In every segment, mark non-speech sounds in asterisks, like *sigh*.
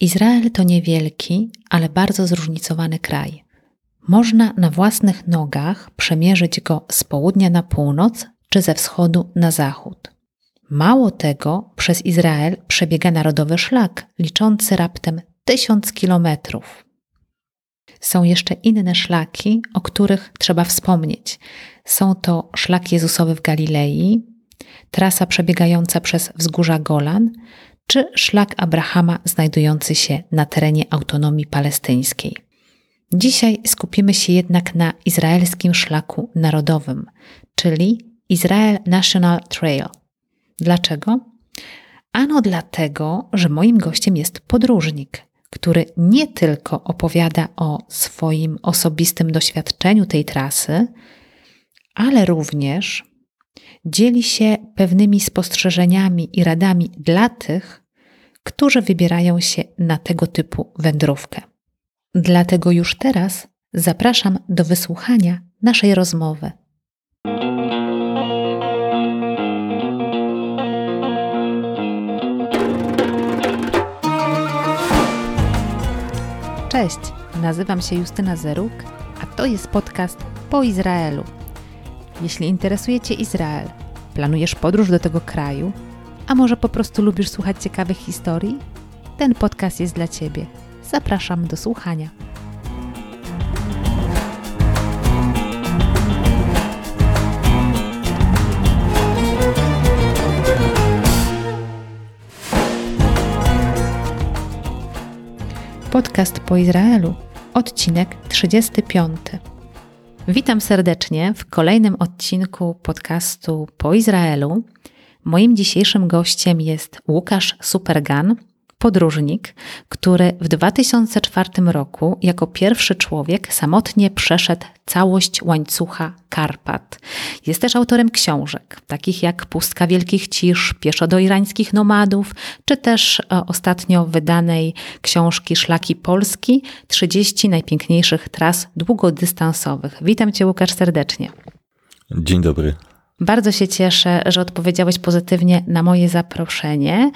Izrael to niewielki, ale bardzo zróżnicowany kraj. Można na własnych nogach przemierzyć go z południa na północ czy ze wschodu na zachód. Mało tego, przez Izrael przebiega narodowy szlak liczący raptem tysiąc kilometrów. Są jeszcze inne szlaki, o których trzeba wspomnieć. Są to szlak Jezusowy w Galilei, trasa przebiegająca przez wzgórza Golan, czy szlak Abrahama znajdujący się na terenie autonomii palestyńskiej. Dzisiaj skupimy się jednak na izraelskim szlaku narodowym, czyli Israel National Trail. Dlaczego? Ano dlatego, że moim gościem jest podróżnik, który nie tylko opowiada o swoim osobistym doświadczeniu tej trasy, ale również dzieli się pewnymi spostrzeżeniami i radami dla tych, którzy wybierają się na tego typu wędrówkę. Dlatego już teraz zapraszam do wysłuchania naszej rozmowy. Cześć, nazywam się Justyna Zeruk, a to jest podcast po Izraelu. Jeśli interesuje Cię Izrael, planujesz podróż do tego kraju, a może po prostu lubisz słuchać ciekawych historii, ten podcast jest dla Ciebie. Zapraszam do słuchania. Podcast po Izraelu, odcinek 35. Witam serdecznie w kolejnym odcinku podcastu po Izraelu. Moim dzisiejszym gościem jest Łukasz Supergan, podróżnik, który w 2004 roku jako pierwszy człowiek samotnie przeszedł całość łańcucha Karpat. Jest też autorem książek, takich jak Pustka Wielkich Cisz, Pieszo do irańskich nomadów, czy też e, ostatnio wydanej książki Szlaki Polski 30 najpiękniejszych tras długodystansowych. Witam Cię Łukasz serdecznie. Dzień dobry. Bardzo się cieszę, że odpowiedziałeś pozytywnie na moje zaproszenie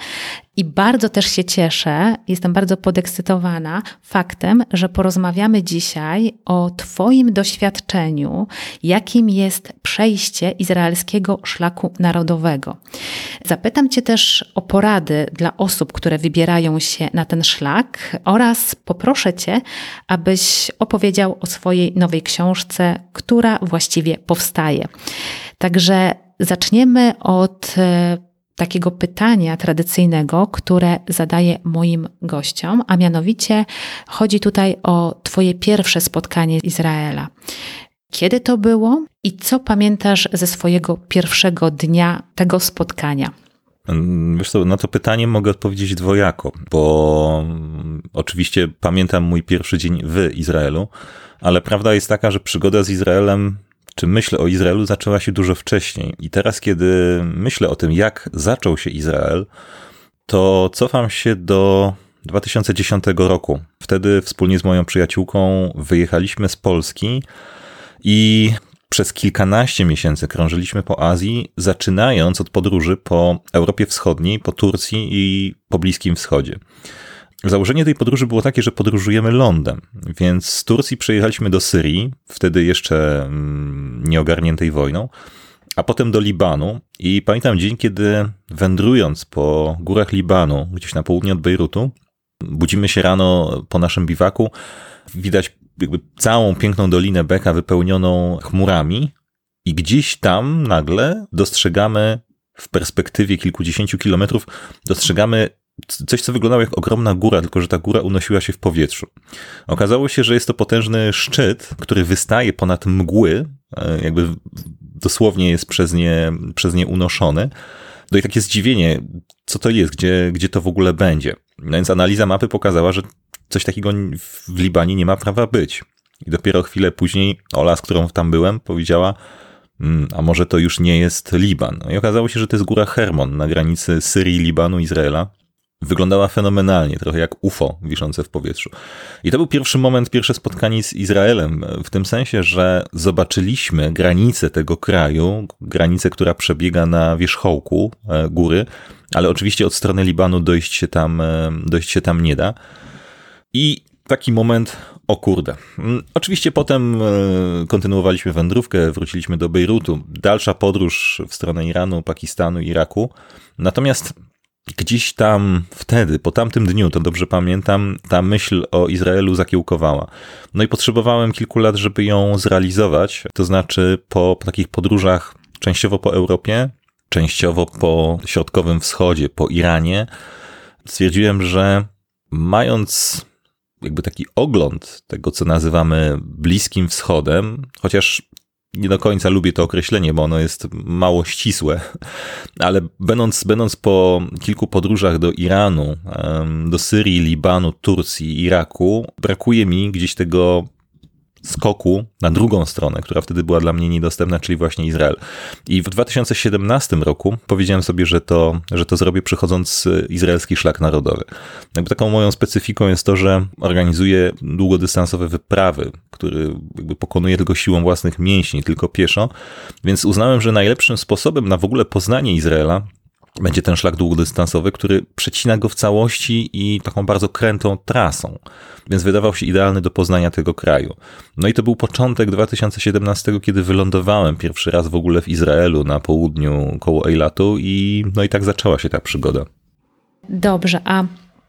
i bardzo też się cieszę, jestem bardzo podekscytowana faktem, że porozmawiamy dzisiaj o Twoim doświadczeniu, jakim jest przejście izraelskiego szlaku narodowego. Zapytam Cię też o porady dla osób, które wybierają się na ten szlak oraz poproszę Cię, abyś opowiedział o swojej nowej książce, która właściwie powstaje. Także zaczniemy od e, takiego pytania tradycyjnego, które zadaję moim gościom, a mianowicie chodzi tutaj o Twoje pierwsze spotkanie z Izraela. Kiedy to było i co pamiętasz ze swojego pierwszego dnia tego spotkania? Wiesz co, na to pytanie mogę odpowiedzieć dwojako, bo oczywiście pamiętam mój pierwszy dzień w Izraelu, ale prawda jest taka, że przygoda z Izraelem czy myśl o Izraelu zaczęła się dużo wcześniej. I teraz, kiedy myślę o tym, jak zaczął się Izrael, to cofam się do 2010 roku. Wtedy wspólnie z moją przyjaciółką wyjechaliśmy z Polski i przez kilkanaście miesięcy krążyliśmy po Azji, zaczynając od podróży po Europie Wschodniej, po Turcji i po Bliskim Wschodzie. Założenie tej podróży było takie, że podróżujemy lądem, więc z Turcji przejechaliśmy do Syrii, wtedy jeszcze mm, nieogarniętej wojną, a potem do Libanu. I pamiętam dzień, kiedy wędrując po górach Libanu, gdzieś na południe od Bejrutu, budzimy się rano po naszym biwaku, widać całą piękną dolinę Beka wypełnioną chmurami, i gdzieś tam nagle dostrzegamy w perspektywie kilkudziesięciu kilometrów, dostrzegamy coś, co wyglądało jak ogromna góra, tylko że ta góra unosiła się w powietrzu. Okazało się, że jest to potężny szczyt, który wystaje ponad mgły, e, jakby dosłownie jest przez nie, przez nie unoszony. No i takie zdziwienie, co to jest, gdzie, gdzie to w ogóle będzie. No więc analiza mapy pokazała, że coś takiego w Libanie nie ma prawa być. I dopiero chwilę później Ola, z którą tam byłem, powiedziała, mm, a może to już nie jest Liban. No i okazało się, że to jest góra Hermon na granicy Syrii, Libanu, Izraela wyglądała fenomenalnie, trochę jak UFO wiszące w powietrzu. I to był pierwszy moment, pierwsze spotkanie z Izraelem, w tym sensie, że zobaczyliśmy granicę tego kraju, granicę, która przebiega na wierzchołku e, góry, ale oczywiście od strony Libanu dojść się tam, dojść się tam nie da. I taki moment, o kurde. Mm, oczywiście potem kontynuowaliśmy wędrówkę, wróciliśmy do Bejrutu. Dalsza podróż w stronę Iranu, Pakistanu, Iraku. Natomiast gdzieś tam wtedy, po tamtym dniu, to dobrze pamiętam, ta myśl o Izraelu zakiełkowała. No i potrzebowałem kilku lat, żeby ją zrealizować. To znaczy po, takich podróżach częściowo po Europie, częściowo po Środkowym Wschodzie, po Iranie, stwierdziłem, że mając jakby taki ogląd tego, co nazywamy Bliskim Wschodem, chociaż nie do końca lubię to określenie, bo ono jest mało ścisłe, ale będąc, będąc po kilku podróżach do Iranu, do Syrii, Libanu, Turcji, Iraku, brakuje mi gdzieś tego skoku na drugą stronę, która wtedy była dla mnie niedostępna, czyli właśnie Izrael. I w 2017 roku powiedziałem sobie, że to, że to zrobię przychodząc izraelski szlak narodowy. Jakby taką moją specyfiką jest to, że organizuję długodystansowe wyprawy, który jakby pokonuje tylko siłą własnych mięśni, tylko pieszo, więc uznałem, że najlepszym sposobem na w ogóle poznanie Izraela będzie ten szlak długodystansowy, który przecina go w całości i taką bardzo krętą trasą, więc wydawał się idealny do poznania tego kraju. No i to był początek 2017, kiedy wylądowałem pierwszy raz w ogóle w Izraelu na południu koło Eilatu i no i tak zaczęła się ta przygoda. Dobrze, a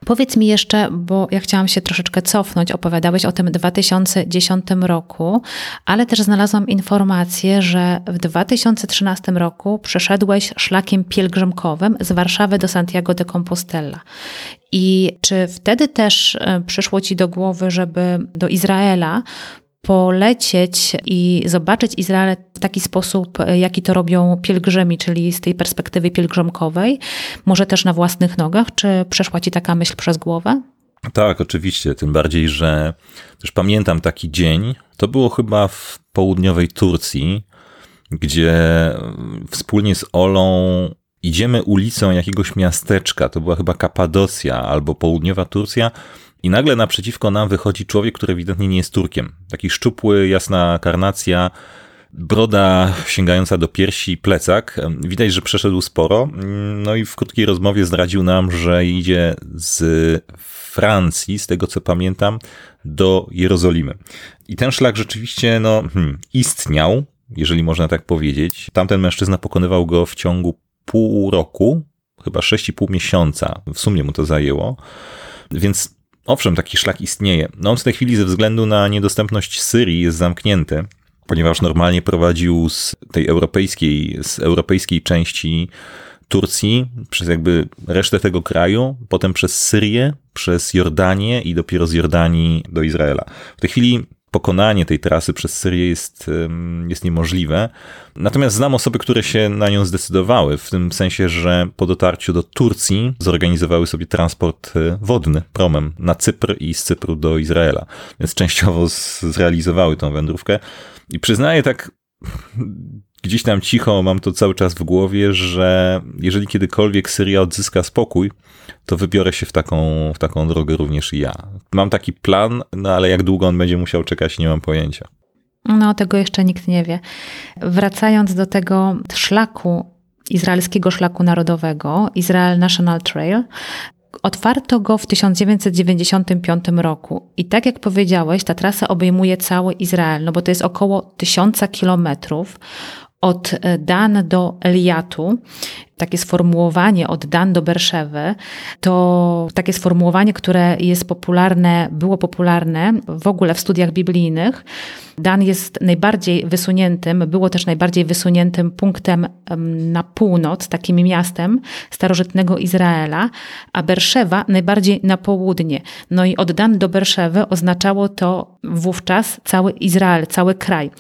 Powiedz mi jeszcze, bo ja chciałam się troszeczkę cofnąć, opowiadałeś o tym 2010 roku, ale też znalazłam informację, że w 2013 roku przeszedłeś szlakiem pielgrzymkowym z Warszawy do Santiago de Compostela. I czy wtedy też e, przyszło ci do głowy, żeby do Izraela polecieć i zobaczyć Izrael w taki sposób, jaki to robią pielgrzymi, czyli z tej perspektywy pielgrzymkowej, może też na własnych nogach? Czy przeszła ci taka myśl przez głowę? Tak, oczywiście. Tym bardziej, że też pamiętam taki dzień. To było chyba w południowej Turcji, gdzie wspólnie z Olą idziemy ulicą jakiegoś miasteczka. To była chyba Kapadocja albo południowa Turcja i nagle naprzeciwko nam wychodzi człowiek, który ewidentnie nie jest Turkiem. Taki szczupły, jasna karnacja, broda sięgająca do piersi, plecak. Widać, że przeszedł sporo. No i w krótkiej rozmowie zdradził nam, że idzie z Francji, z tego co pamiętam, do Jerozolimy. I ten szlak rzeczywiście no, hmm, istniał, jeżeli można tak powiedzieć. Tamten mężczyzna pokonywał go w ciągu pół roku, chyba 6,5 miesiąca w sumie mu to zajęło. Więc Owszem, taki szlak istnieje. No on w tej chwili ze względu na niedostępność Syrii jest zamknięty, ponieważ normalnie prowadził z tej europejskiej, z europejskiej części Turcji przez jakby resztę tego kraju, potem przez Syrię, przez Jordanię i dopiero z Jordanii do Izraela. W tej chwili pokonanie tej trasy przez Syrię jest, jest niemożliwe. Natomiast znam osoby, które się na nią zdecydowały, w tym sensie, że po dotarciu do Turcji zorganizowały sobie transport e, wodny promem na Cypr i z Cypru do Izraela. Więc częściowo zrealizowały tą wędrówkę. I przyznaję tak gdzieś tam cicho mam to cały czas w głowie, że jeżeli kiedykolwiek Syria odzyska spokój, to wybiorę się w taką, w taką drogę również i ja. Mam taki plan, no ale jak długo on będzie musiał czekać, nie mam pojęcia. No, tego jeszcze nikt nie wie. Wracając do tego szlaku, izraelskiego szlaku narodowego, Israel National Trail, Otwarto go w 1995 roku i tak jak powiedziałeś, ta trasa obejmuje cały Izrael, no bo to jest około tysiąca kilometrów od Dan do Eliatu, takie sformułowanie od Dan do Berszewy, to takie sformułowanie, które jest popularne, było popularne w ogóle w studiach biblijnych. Dan jest najbardziej wysuniętym, było też najbardziej wysuniętym punktem na północ, takim miastem starożytnego Izraela, a Berszewa najbardziej na południe. No i od Dan do Berszewy oznaczało to wówczas cały Izrael, cały kraj.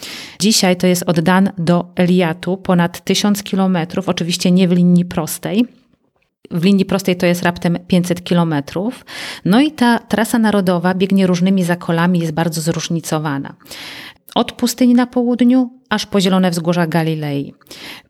Dzisiaj to jest od Dan do Eliatu ponad tysiąc kilometrów, oczywiście nie w linii prostej. W linii prostej to jest raptem 500 kilometrów. No i ta trasa narodowa biegnie różnymi zakolami, jest bardzo zróżnicowana. Od pustyni na południu, aż po zielone wzgórza Galilei.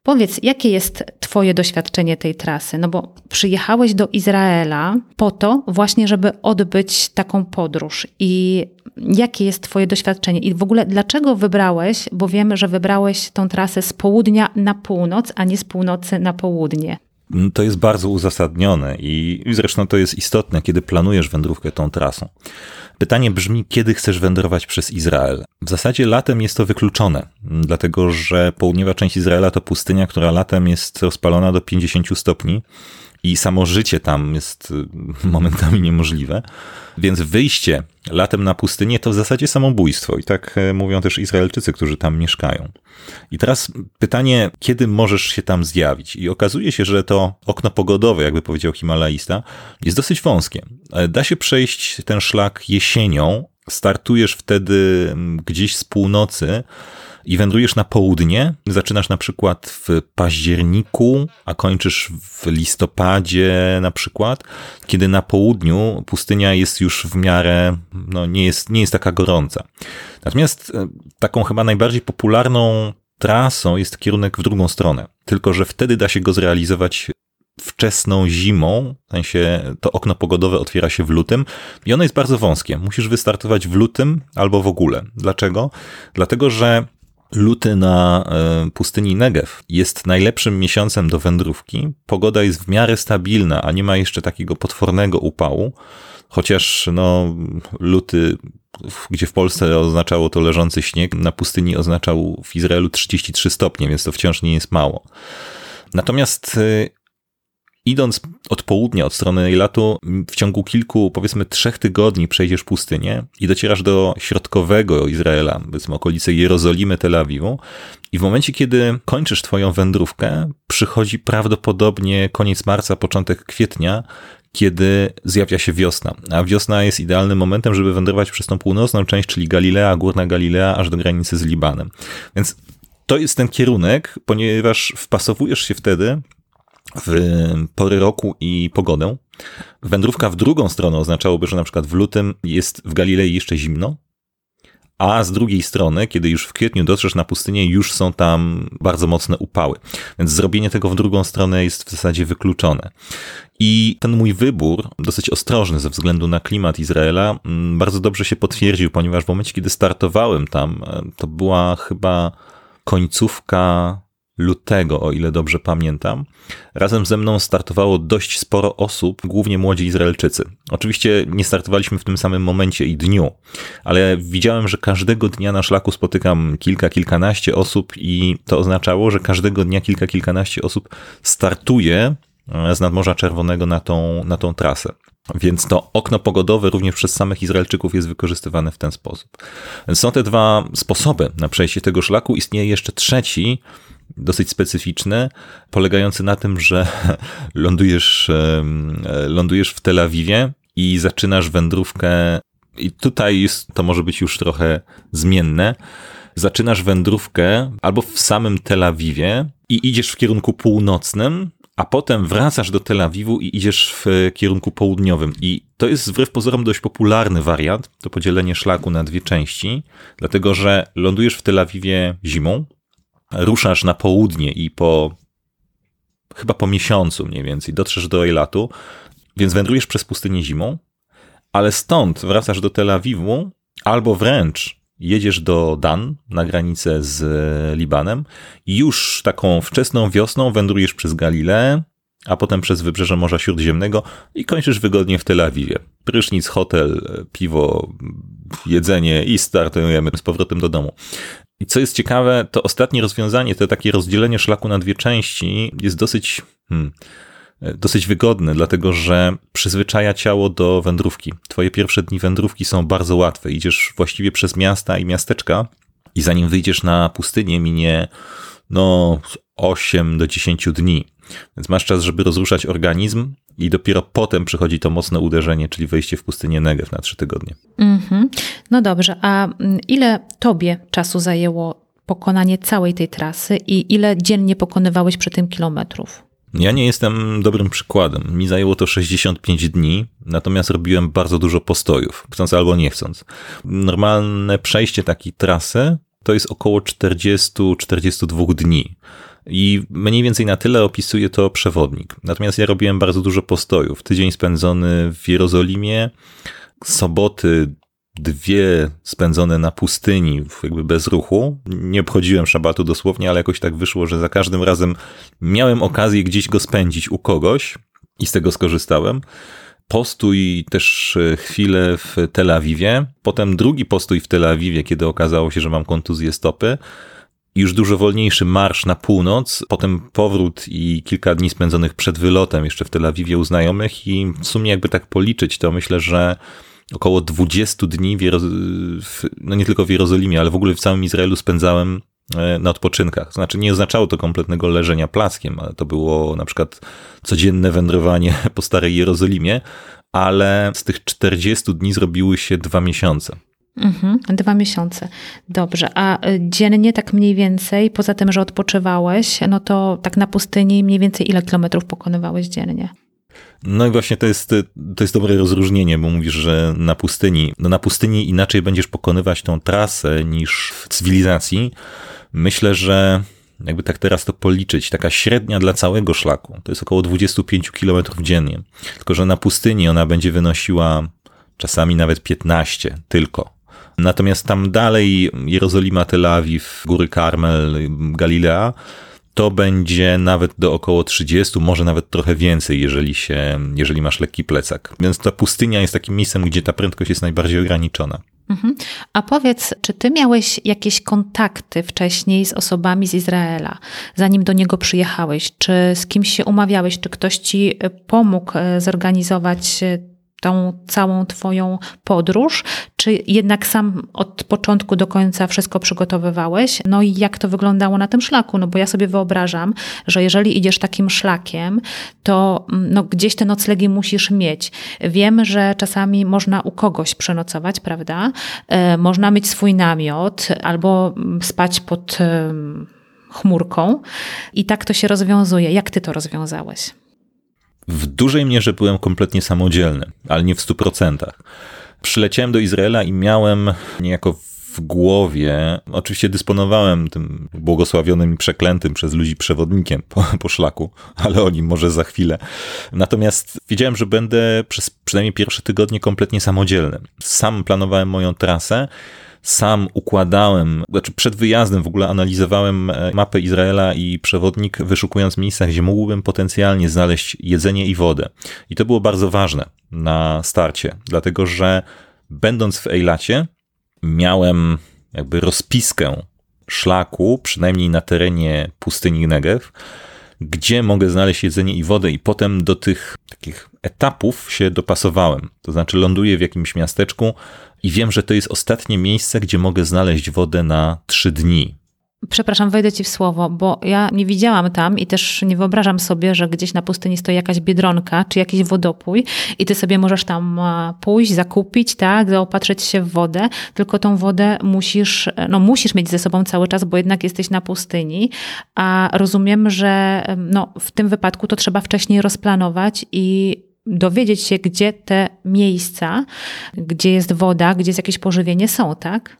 Powiedz, jakie jest Twoje doświadczenie tej trasy? No bo przyjechałeś do Izraela po to właśnie, żeby odbyć taką podróż. I jakie jest Twoje doświadczenie? I w ogóle dlaczego wybrałeś, bo wiemy, że wybrałeś tą trasę z południa na północ, a nie z północy na południe? To jest bardzo uzasadnione i zresztą to jest istotne, kiedy planujesz wędrówkę tą trasą. Pytanie brzmi, kiedy chcesz wędrować przez Izrael? W zasadzie latem jest to wykluczone, dlatego że południowa część Izraela to pustynia, która latem jest rozpalona do 50 stopni i samo życie tam jest y, *laughs* momentami niemożliwe. Więc wyjście latem na pustynię to w zasadzie samobójstwo. I tak e, mówią też Izraelczycy, którzy tam mieszkają. I teraz pytanie, kiedy możesz się tam zjawić? I okazuje się, że to okno pogodowe, jakby powiedział Himalaista, jest dosyć wąskie. E, da się przejść ten szlak jesienią. Startujesz wtedy gdzieś z północy i wędrujesz na południe, zaczynasz na przykład w październiku, a kończysz w listopadzie na przykład, kiedy na południu pustynia jest już w miarę, no nie jest, nie jest taka gorąca. Natomiast e, taką chyba najbardziej popularną trasą jest kierunek w drugą stronę. Tylko, że wtedy da się go zrealizować wczesną zimą, w sensie to okno pogodowe otwiera się w lutym i ono jest bardzo wąskie. Musisz wystartować w lutym albo w ogóle. Dlaczego? Dlatego, że Luty na e, pustyni Negev jest najlepszym miesiącem do wędrówki. Pogoda jest w miarę stabilna, a nie ma jeszcze takiego potwornego upału. Chociaż no, luty, gdzie w Polsce oznaczało to leżący śnieg, na pustyni oznaczał w Izraelu 33 stopnie, więc to wciąż nie jest mało. Natomiast e, idąc od południa, od strony Eilatu, w ciągu kilku, powiedzmy trzech tygodni przejdziesz pustynię i docierasz do środkowego Izraela, powiedzmy okolice Jerozolimy, Tel Awiwu i w momencie, kiedy kończysz twoją wędrówkę, przychodzi prawdopodobnie koniec marca, początek kwietnia, kiedy zjawia się wiosna. A wiosna jest idealnym momentem, żeby wędrować przez tą północną część, czyli Galilea, Górna Galilea, aż do granicy z Libanem. Więc to jest ten kierunek, ponieważ wpasowujesz się wtedy w pory roku i pogodę. Wędrówka w drugą stronę oznaczałoby, że na przykład w lutym jest w Galilei jeszcze zimno, a z drugiej strony, kiedy już w kwietniu dotrzesz na pustynię, już są tam bardzo mocne upały. Więc zrobienie tego w drugą stronę jest w zasadzie wykluczone. I ten mój wybór, dosyć ostrożny ze względu na klimat Izraela, mm, bardzo dobrze się potwierdził, ponieważ w momencie, kiedy startowałem tam, e, to była chyba końcówka lutego, o ile dobrze pamiętam, razem ze mną startowało dość sporo osób, głównie młodzi Izraelczycy. Oczywiście nie startowaliśmy w tym samym momencie i dniu, ale widziałem, że każdego dnia na szlaku spotykam kilka, kilkanaście osób i to oznaczało, że każdego dnia kilka, kilkanaście osób startuje z nadmorza Czerwonego na tą, na tą trasę. Więc to okno pogodowe również przez samych Izraelczyków jest wykorzystywane w ten sposób. Są te dwa sposoby na przejście tego szlaku. Istnieje jeszcze trzeci, dosyć specyficzny, polegający na tym, że *laughs* lądujesz, lądujesz w Tel Awiwie i zaczynasz wędrówkę. I tutaj jest, to może być już trochę zmienne. Zaczynasz wędrówkę albo w samym Tel Awiwie i idziesz w kierunku północnym, a potem wracasz do Tel Awiwu i idziesz w kierunku południowym. I to jest wbrew pozorom dość popularny wariant, to podzielenie szlaku na dwie części, dlatego że lądujesz w Tel Awiwie zimą, ruszasz na południe i po chyba po miesiącu mniej więcej dotrzesz do Eilatu, więc wędrujesz przez pustynię zimą, ale stąd wracasz do Tel Awiwu albo wręcz jedziesz do Dan na granicę z Libanem i już taką wczesną wiosną wędrujesz przez Galileę, a potem przez wybrzeże Morza Śródziemnego i kończysz wygodnie w Tel Awiwie. Prysznic, hotel, piwo, jedzenie i startujemy z powrotem do domu. I co jest ciekawe, to ostatnie rozwiązanie, to takie rozdzielenie szlaku na dwie części jest dosyć, hmm, dosyć wygodne, dlatego że przyzwyczaja ciało do wędrówki. Twoje pierwsze dni wędrówki są bardzo łatwe. Idziesz właściwie przez miasta i miasteczka i zanim wyjdziesz na pustynię minie no 8 do 10 dni. Więc masz czas, żeby rozruszać organizm i dopiero potem przychodzi to mocne uderzenie, czyli wejście w pustynię Negev na 3 tygodnie. Mm -hmm. No dobrze, a mm, ile tobie czasu zajęło pokonanie całej tej trasy i ile dziennie pokonywałeś przy tym kilometrów? Ja nie jestem dobrym przykładem. Mi zajęło to 65 dni, natomiast robiłem bardzo dużo postojów, chcąc albo nie chcąc. Normalne przejście takiej trasy to jest około 40-42 dni. I mniej więcej na tyle opisuje to przewodnik. Natomiast ja robiłem bardzo dużo postojów. Tydzień spędzony w Jerozolimie, soboty dwie spędzone na pustyni, jakby bez ruchu. Nie obchodziłem szabatu dosłownie, ale jakoś tak wyszło, że za każdym razem miałem okazję gdzieś go spędzić u kogoś i z tego skorzystałem. Postój też e, chwilę w Tel Awiwie, potem drugi postój w Tel Awiwie, kiedy okazało się, że mam kontuzję stopy już dużo wolniejszy marsz na północ, potem powrót i kilka dni spędzonych przed wylotem jeszcze w Tel Awiwie u znajomych i w sumie jakby tak policzyć, to myślę, że około 20 dni, w w, no nie tylko w Jerozolimie, ale w ogóle w całym Izraelu spędzałem e, na odpoczynkach. Znaczy nie oznaczało to kompletnego leżenia plackiem, ale to było na przykład codzienne wędrowanie *laughs* po starej Jerozolimie, ale z tych 40 dni zrobiły się dwa miesiące. Mhm, dwa miesiące. Dobrze. A y, dziennie tak mniej więcej, poza tym, że odpoczywałeś, no to tak na pustyni mniej więcej ile kilometrów pokonywałeś dziennie? No i właśnie to jest, to jest dobre rozróżnienie, bo mówisz, że na pustyni, no na pustyni inaczej będziesz pokonywać tą trasę niż w cywilizacji. Myślę, że jakby tak teraz to policzyć, taka średnia dla całego szlaku, to jest około 25 km dziennie. Tylko, że na pustyni ona będzie wynosiła czasami nawet 15 tylko. Natomiast tam dalej Jerozolima, Tel Awiw, Góry Karmel, Galilea, to będzie nawet do około 30, może nawet trochę więcej, jeżeli, się, jeżeli masz lekki plecak. Więc ta pustynia jest takim miejscem, gdzie ta prędkość jest najbardziej ograniczona. Mhm. A powiedz, czy ty miałeś jakieś kontakty wcześniej z osobami z Izraela, zanim do niego przyjechałeś? Czy z kimś się umawiałeś? Czy ktoś ci pomógł e, zorganizować tą całą Twoją podróż, czy jednak sam od początku do końca wszystko przygotowywałeś? No i jak to wyglądało na tym szlaku? No bo ja sobie wyobrażam, że jeżeli idziesz takim szlakiem, to mm, no, gdzieś te noclegi musisz mieć. Wiem, że czasami można u kogoś przenocować, prawda? E, można mieć swój namiot albo mm, spać pod chmurką i tak to się rozwiązuje. Jak ty to rozwiązałeś? W dużej mierze byłem kompletnie samodzielny, ale nie w stu procentach. Przyleciałem do Izraela i miałem niejako w głowie, oczywiście dysponowałem tym błogosławionym i przeklętym przez ludzi przewodnikiem po, po, szlaku, ale o nim może za chwilę. Natomiast wiedziałem, że będę przez przynajmniej pierwsze tygodnie kompletnie samodzielny. Sam planowałem moją trasę sam układałem, znaczy przed wyjazdem w ogóle analizowałem e, mapę Izraela i przewodnik, wyszukując miejsca, gdzie mógłbym potencjalnie znaleźć jedzenie i wodę. I to było bardzo ważne na starcie, dlatego że będąc w Ejlacie, miałem jakby rozpiskę szlaku, przynajmniej na terenie pustyni Negev, gdzie mogę znaleźć jedzenie i wodę, i potem do tych takich etapów się dopasowałem. To znaczy, ląduję w jakimś miasteczku i wiem, że to jest ostatnie miejsce, gdzie mogę znaleźć wodę na trzy dni. Przepraszam, wejdę ci w słowo, bo ja nie widziałam tam i też nie wyobrażam sobie, że gdzieś na pustyni stoi jakaś biedronka czy jakiś wodopój i ty sobie możesz tam e, pójść, zakupić, tak, zaopatrzyć się w wodę, tylko tą wodę musisz, no musisz mieć ze sobą cały czas, bo jednak jesteś na pustyni, a rozumiem, że no, w tym wypadku to trzeba wcześniej rozplanować i dowiedzieć się, gdzie te miejsca, gdzie jest woda, gdzie jest jakieś pożywienie są, tak?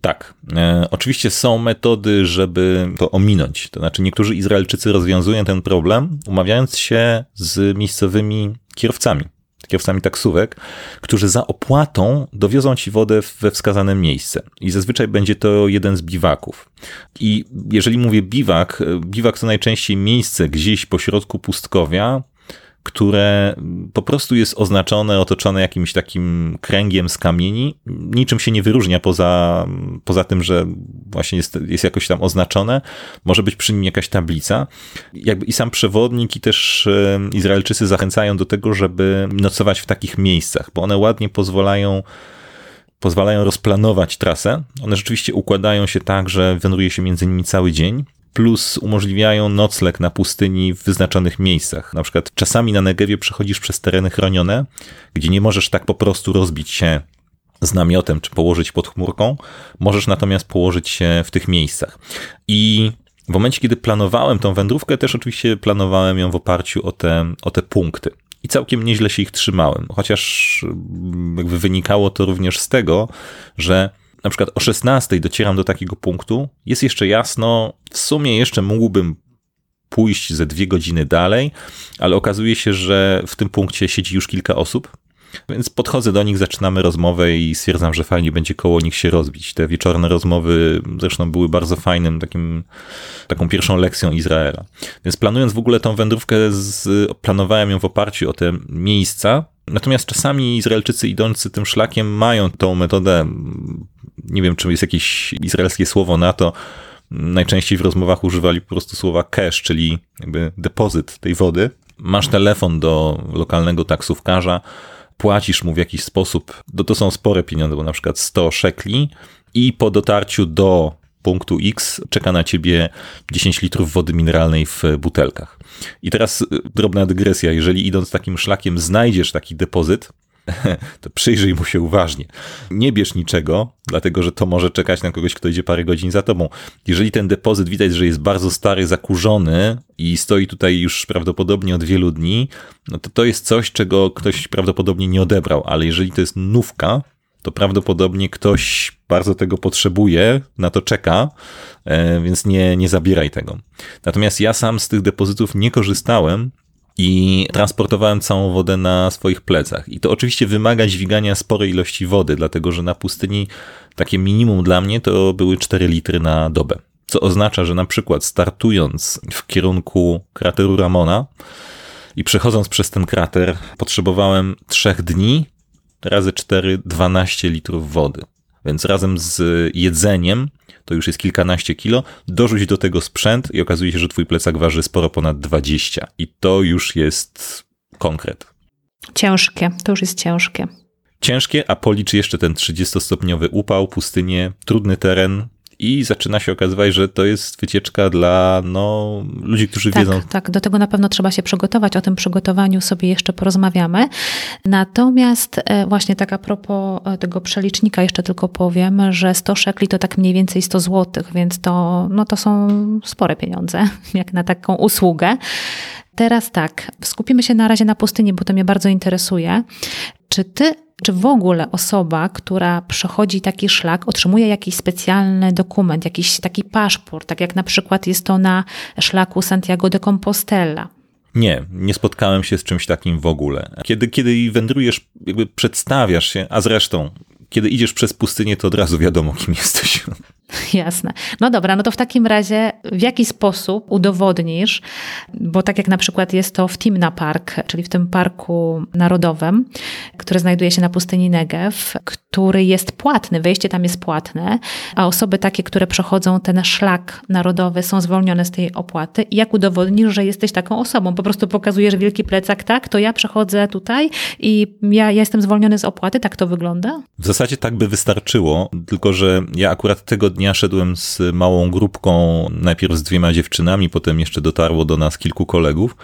Tak. E, oczywiście są metody, żeby to ominąć. To znaczy, niektórzy Izraelczycy rozwiązują ten problem, umawiając się z miejscowymi kierowcami, kierowcami taksówek, którzy za opłatą dowiozą ci wodę we wskazane miejsce. I zazwyczaj będzie to jeden z biwaków. I jeżeli mówię biwak, e, biwak to najczęściej miejsce gdzieś pośrodku pustkowia, które po prostu jest oznaczone, otoczone jakimś takim kręgiem z kamieni. Niczym się nie wyróżnia poza, poza tym, że właśnie jest, jest jakoś tam oznaczone. Może być przy nim jakaś tablica. Jakby I sam przewodnik, i też Izraelczycy zachęcają do tego, żeby nocować w takich miejscach, bo one ładnie pozwalają pozwalają rozplanować trasę. One rzeczywiście układają się tak, że wędruje się między nimi cały dzień plus umożliwiają nocleg na pustyni w wyznaczonych miejscach. Na przykład czasami na Negewie przechodzisz przez tereny chronione, gdzie nie możesz tak po prostu rozbić się z namiotem czy położyć pod chmurką, możesz natomiast położyć się w tych miejscach. I w momencie, kiedy planowałem tą wędrówkę, też oczywiście planowałem ją w oparciu o te, o te punkty. I całkiem nieźle się ich trzymałem, chociaż jakby wynikało to również z tego, że na przykład o 16 docieram do takiego punktu, jest jeszcze jasno, w sumie jeszcze mógłbym pójść ze dwie godziny dalej, ale okazuje się, że w tym punkcie siedzi już kilka osób Więc podchodzę do nich, zaczynamy rozmowę i stwierdzam, że fajnie będzie koło nich się rozbić. Te wieczorne rozmowy zresztą były bardzo fajnym takim, taką pierwszą lekcją Izraela. Więc planując w ogóle tą wędrówkę, z, planowałem ją w oparciu o te miejsca, Natomiast czasami Izraelczycy idący tym szlakiem mają tą metodę, nie wiem, czy jest jakieś izraelskie słowo na to, najczęściej w rozmowach używali po prostu słowa cash, czyli jakby depozyt tej wody. Masz telefon do lokalnego taksówkarza, płacisz mu w jakiś sposób, to, to są spore pieniądze, bo na przykład 100 szekli i po dotarciu do punktu X czeka na ciebie 10 litrów wody mineralnej w butelkach. I teraz drobna dygresja. Jeżeli idąc takim szlakiem znajdziesz taki depozyt, *laughs* to przyjrzyj mu się uważnie. Nie bierz niczego, dlatego że to może czekać na kogoś, kto idzie parę godzin za tobą. Jeżeli ten depozyt widać, że jest bardzo stary, zakurzony i stoi tutaj już prawdopodobnie od wielu dni, no to to jest coś, czego ktoś prawdopodobnie nie odebrał, ale jeżeli to jest nówka, to prawdopodobnie ktoś bardzo tego potrzebuje, na to czeka, e, więc nie, nie zabieraj tego. Natomiast ja sam z tych depozytów nie korzystałem, i transportowałem całą wodę na swoich plecach. I to oczywiście wymaga dźwigania sporej ilości wody, dlatego że na pustyni takie minimum dla mnie to były 4 litry na dobę. Co oznacza, że na przykład startując w kierunku krateru Ramona i przechodząc przez ten krater, potrzebowałem 3 dni razy 4, 12 litrów wody. Więc razem z jedzeniem, to już jest kilkanaście kilo, dorzuć do tego sprzęt i okazuje się, że twój plecak waży sporo ponad 20. I to już jest konkret. Ciężkie, to już jest ciężkie. Ciężkie, a policz jeszcze ten 30-stopniowy upał, pustynię, trudny teren, i zaczyna się okazywać, że to jest wycieczka dla no, ludzi, którzy tak, wiedzą. Tak, do tego na pewno trzeba się przygotować. O tym przygotowaniu sobie jeszcze porozmawiamy. Natomiast e, właśnie tak a propos e, tego przelicznika jeszcze tylko powiem, że 100 szekli to tak mniej więcej 100 złotych, więc to, no to są spore pieniądze, *laughs* jak na taką usługę. Teraz tak, skupimy się na razie na pustyni, bo to mnie bardzo interesuje. Czy ty czy w ogóle osoba, która przechodzi taki szlak, otrzymuje jakiś specjalny dokument, jakiś taki paszport, tak jak na przykład jest to na szlaku Santiago de Compostela? Nie, nie spotkałem się z czymś takim w ogóle. Kiedy, kiedy wędrujesz, jakby przedstawiasz się, a zresztą, kiedy idziesz przez pustynię, to od razu wiadomo, kim jesteś. *laughs* Jasne. No dobra, no to w takim razie w jaki sposób udowodnisz, bo tak jak na przykład jest to w Timna Park, czyli w tym parku narodowym, który znajduje się na pustyni Negev, który jest płatny, wejście tam jest płatne, a osoby takie, które przechodzą ten szlak narodowy są zwolnione z tej opłaty. I jak udowodnisz, że jesteś taką osobą? Po prostu pokazujesz wielki plecak, tak, to ja przechodzę tutaj i ja, ja jestem zwolniony z opłaty, tak to wygląda? W zasadzie tak by wystarczyło, tylko że ja akurat tego dnia szedłem z małą grupką, najpierw z dwiema dziewczynami, potem jeszcze dotarło do nas kilku kolegów.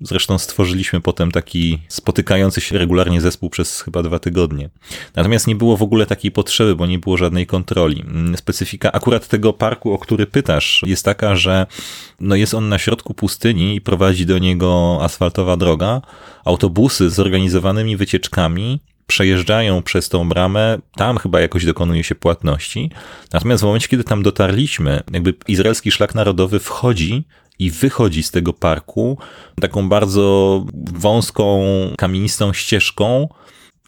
Zresztą stworzyliśmy potem taki spotykający się regularnie zespół przez chyba dwa tygodnie. Natomiast nie było w ogóle takiej potrzeby, bo nie było żadnej kontroli. Specyfika akurat tego parku, o który pytasz, jest taka, że no jest on na środku pustyni i prowadzi do niego asfaltowa droga. Autobusy z zorganizowanymi wycieczkami przejeżdżają przez tą bramę, tam chyba jakoś dokonuje się płatności. Natomiast w momencie, kiedy tam dotarliśmy, jakby izraelski szlak narodowy wchodzi i wychodzi z tego parku taką bardzo wąską, kamienistą ścieżką.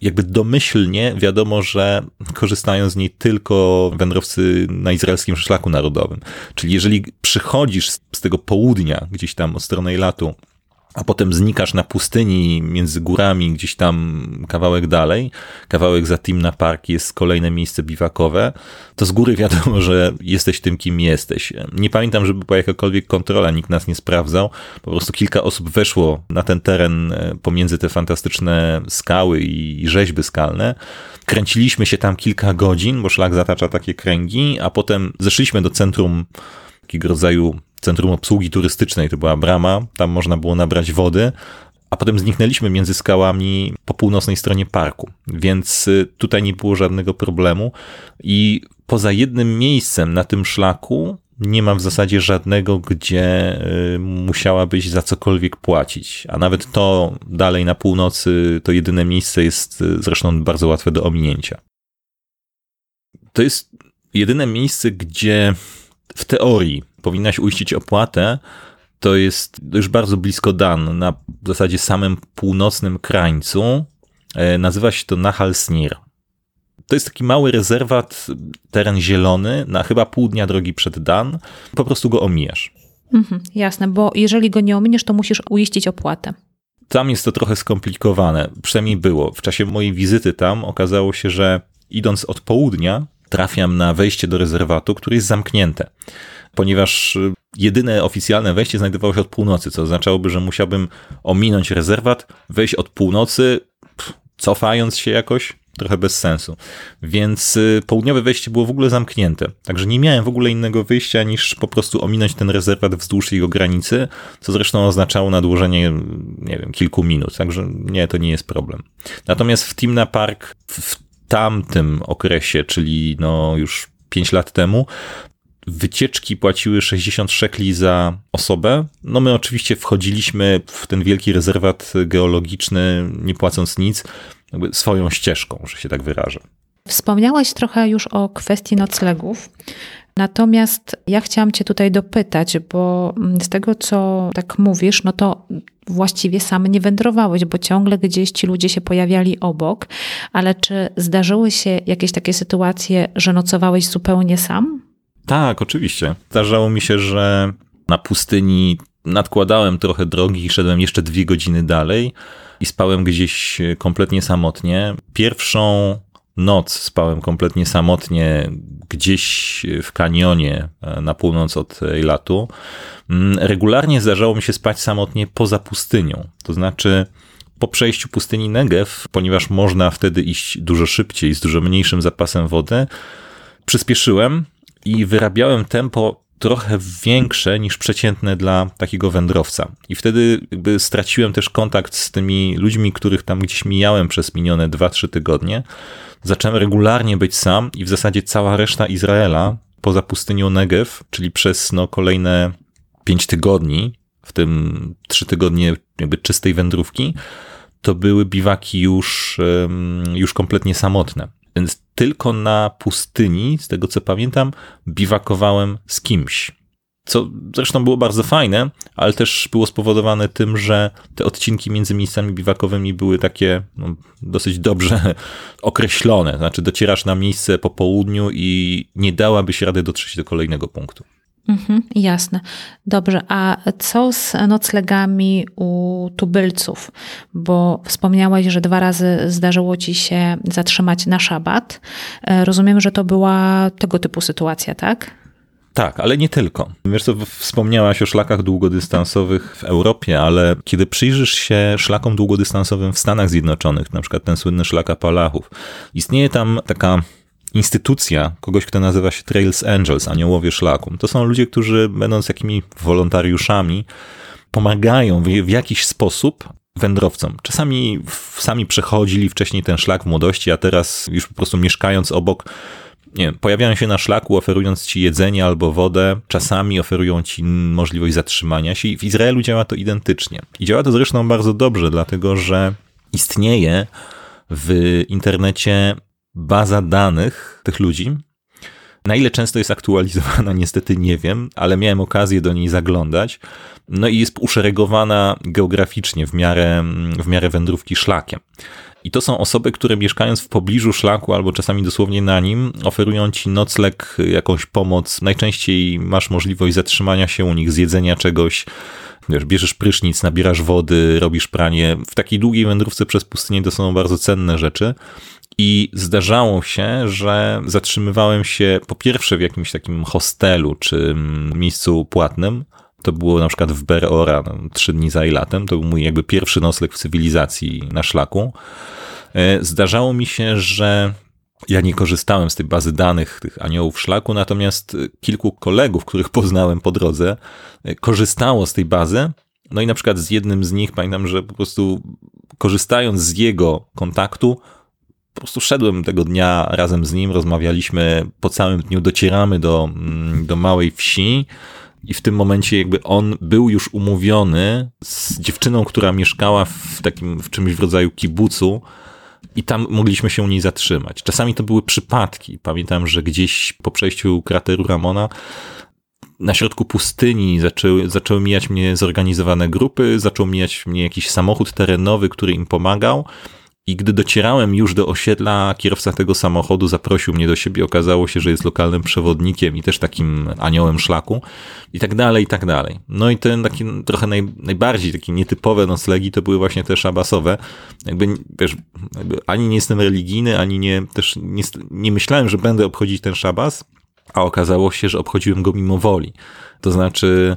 Jakby domyślnie wiadomo, że korzystają z niej tylko wędrowcy na izraelskim szlaku narodowym. Czyli jeżeli przychodzisz z tego południa, gdzieś tam od strony latu, a potem znikasz na pustyni między górami, gdzieś tam kawałek dalej, kawałek za Timna Park jest kolejne miejsce biwakowe, to z góry wiadomo, że jesteś tym, kim jesteś. Nie pamiętam, żeby była jakakolwiek kontrola, nikt nas nie sprawdzał. Po prostu kilka osób weszło na ten teren e, pomiędzy te fantastyczne skały i rzeźby skalne. Kręciliśmy się tam kilka godzin, bo szlak zatacza takie kręgi, a potem zeszliśmy do centrum takiego rodzaju centrum obsługi turystycznej, to była brama, tam można było nabrać wody, a potem zniknęliśmy między skałami po północnej stronie parku, więc y, tutaj nie było żadnego problemu i poza jednym miejscem na tym szlaku nie ma w zasadzie żadnego, gdzie y, musiałabyś za cokolwiek płacić. A nawet to dalej na północy, to jedyne miejsce jest y, zresztą bardzo łatwe do ominięcia. To jest jedyne miejsce, gdzie w teorii powinnaś uiścić opłatę, to jest już bardzo blisko Dan, na w zasadzie samym północnym krańcu. E, nazywa się to Nahal Snir. To jest taki mały rezerwat, teren zielony, na chyba pół dnia drogi przed Dan. Po prostu go omijasz. Mhm, jasne, bo jeżeli go nie ominiesz, to musisz uiścić opłatę. Tam jest to trochę skomplikowane, przynajmniej było. W czasie mojej wizyty tam okazało się, że idąc od południa, trafiam na wejście do rezerwatu, które jest zamknięte, ponieważ y, jedyne oficjalne wejście znajdowało się od północy, co oznaczałoby, że musiałbym ominąć rezerwat, wejść od północy, cofając się jakoś, trochę bez sensu. Więc y, południowe wejście było w ogóle zamknięte. Także nie miałem w ogóle innego wyjścia niż po prostu ominąć ten rezerwat wzdłuż jego granicy, co zresztą oznaczało nadłożenie, nie wiem, kilku minut. Także nie, to nie jest problem. Natomiast w Timna Park w tamtym okresie, czyli no już 5 lat temu, wycieczki płaciły 60 szekli za osobę. No my oczywiście wchodziliśmy w ten wielki rezerwat geologiczny, nie płacąc nic, jakby swoją ścieżką, że się tak wyrażę. Wspomniałeś trochę już o kwestii noclegów. Natomiast ja chciałam Cię tutaj dopytać, bo z tego, co tak mówisz, no to właściwie sam nie wędrowałeś, bo ciągle gdzieś ci ludzie się pojawiali obok, ale czy zdarzyły się jakieś takie sytuacje, że nocowałeś zupełnie sam? Tak, oczywiście. Zdarzało mi się, że na pustyni nadkładałem trochę drogi i szedłem jeszcze dwie godziny dalej i spałem gdzieś kompletnie samotnie. Pierwszą noc spałem kompletnie samotnie gdzieś w kanionie e, na północ od Eilatu. Mm, regularnie zdarzało mi się spać samotnie poza pustynią. To znaczy po przejściu pustyni Negev, ponieważ można wtedy iść dużo szybciej, z dużo mniejszym zapasem wody, przyspieszyłem i wyrabiałem tempo trochę większe niż przeciętne dla takiego wędrowca. I wtedy jakby straciłem też kontakt z tymi ludźmi, których tam gdzieś mijałem przez minione 2-3 tygodnie. Zacząłem regularnie być sam i w zasadzie cała reszta Izraela poza pustynią Negev, czyli przez no, kolejne 5 tygodni, w tym 3 tygodnie jakby czystej wędrówki, to były biwaki już, już kompletnie samotne. Więc tylko na pustyni, z tego co pamiętam, biwakowałem z kimś. Co zresztą było bardzo fajne, ale też było spowodowane tym, że te odcinki między miejscami biwakowymi były takie no, dosyć dobrze *laughs* określone. Znaczy, docierasz na miejsce po południu i nie dałabyś rady dotrzeć do kolejnego punktu. Mhm, jasne. Dobrze, a co z noclegami u tubylców? Bo wspomniałeś, że dwa razy zdarzyło ci się zatrzymać na szabat. E, rozumiem, że to była tego typu sytuacja, tak? Tak, ale nie tylko. Wiesz co, wspomniałaś o szlakach długodystansowych w Europie, ale kiedy przyjrzysz się szlakom długodystansowym w Stanach Zjednoczonych, na przykład ten słynny szlak Apalachów, istnieje tam taka instytucja kogoś, kto nazywa się Trails Angels, aniołowie szlaku. To są ludzie, którzy będąc jakimi wolontariuszami, pomagają w, w jakiś sposób wędrowcom. Czasami sami przechodzili wcześniej ten szlak w młodości, a teraz już po prostu mieszkając obok, nie pojawiają się na szlaku, oferując ci jedzenie albo wodę. Czasami oferują ci możliwość zatrzymania się i w Izraelu działa to identycznie. I działa to zresztą bardzo dobrze, dlatego że istnieje w internecie baza danych tych ludzi. Na ile często jest aktualizowana, *laughs* niestety nie wiem, ale miałem okazję do niej zaglądać. No i jest uszeregowana geograficznie w miarę, w miarę wędrówki szlakiem. I to są osoby, które mieszkając w pobliżu szlaku albo czasami dosłownie na nim, oferują ci nocleg, jakąś pomoc. Najczęściej masz możliwość zatrzymania się u nich, zjedzenia czegoś. Wiesz, bierzesz prysznic, nabierasz wody, robisz pranie. W takiej długiej wędrówce przez pustynię to są bardzo cenne rzeczy. I zdarzało się, że zatrzymywałem się po pierwsze w jakimś takim hostelu czy miejscu płatnym. To było na przykład w Ber Ora, no, trzy dni za latem. To był mój jakby pierwszy nocleg w cywilizacji na szlaku. E, zdarzało mi się, że ja nie korzystałem z tej bazy danych tych aniołów szlaku, natomiast kilku kolegów, których poznałem po drodze, e, korzystało z tej bazy. No i na przykład z jednym z nich pamiętam, że po prostu korzystając z jego kontaktu, po prostu szedłem tego dnia razem z nim, rozmawialiśmy po całym dniu, docieramy do, mm, do małej wsi. I w tym momencie jakby on był już umówiony z dziewczyną, która mieszkała w takim, w czymś w rodzaju kibucu i tam mogliśmy się u niej zatrzymać. Czasami to były przypadki. Pamiętam, że gdzieś po przejściu krateru Ramona na środku pustyni zaczęły, zaczęły mijać mnie zorganizowane grupy, zaczął mijać mnie jakiś samochód terenowy, który im pomagał I gdy docierałem już do osiedla, kierowca tego samochodu zaprosił mnie do siebie. Okazało się, że jest lokalnym przewodnikiem i też takim aniołem szlaku i tak dalej, i tak dalej. No i ten taki trochę naj, najbardziej takie nietypowe noclegi to były właśnie te szabasowe. Jakby, wiesz, jakby ani nie jestem religijny, ani nie, też nie, nie myślałem, że będę obchodzić ten szabas, a okazało się, że obchodziłem go mimo woli. To znaczy,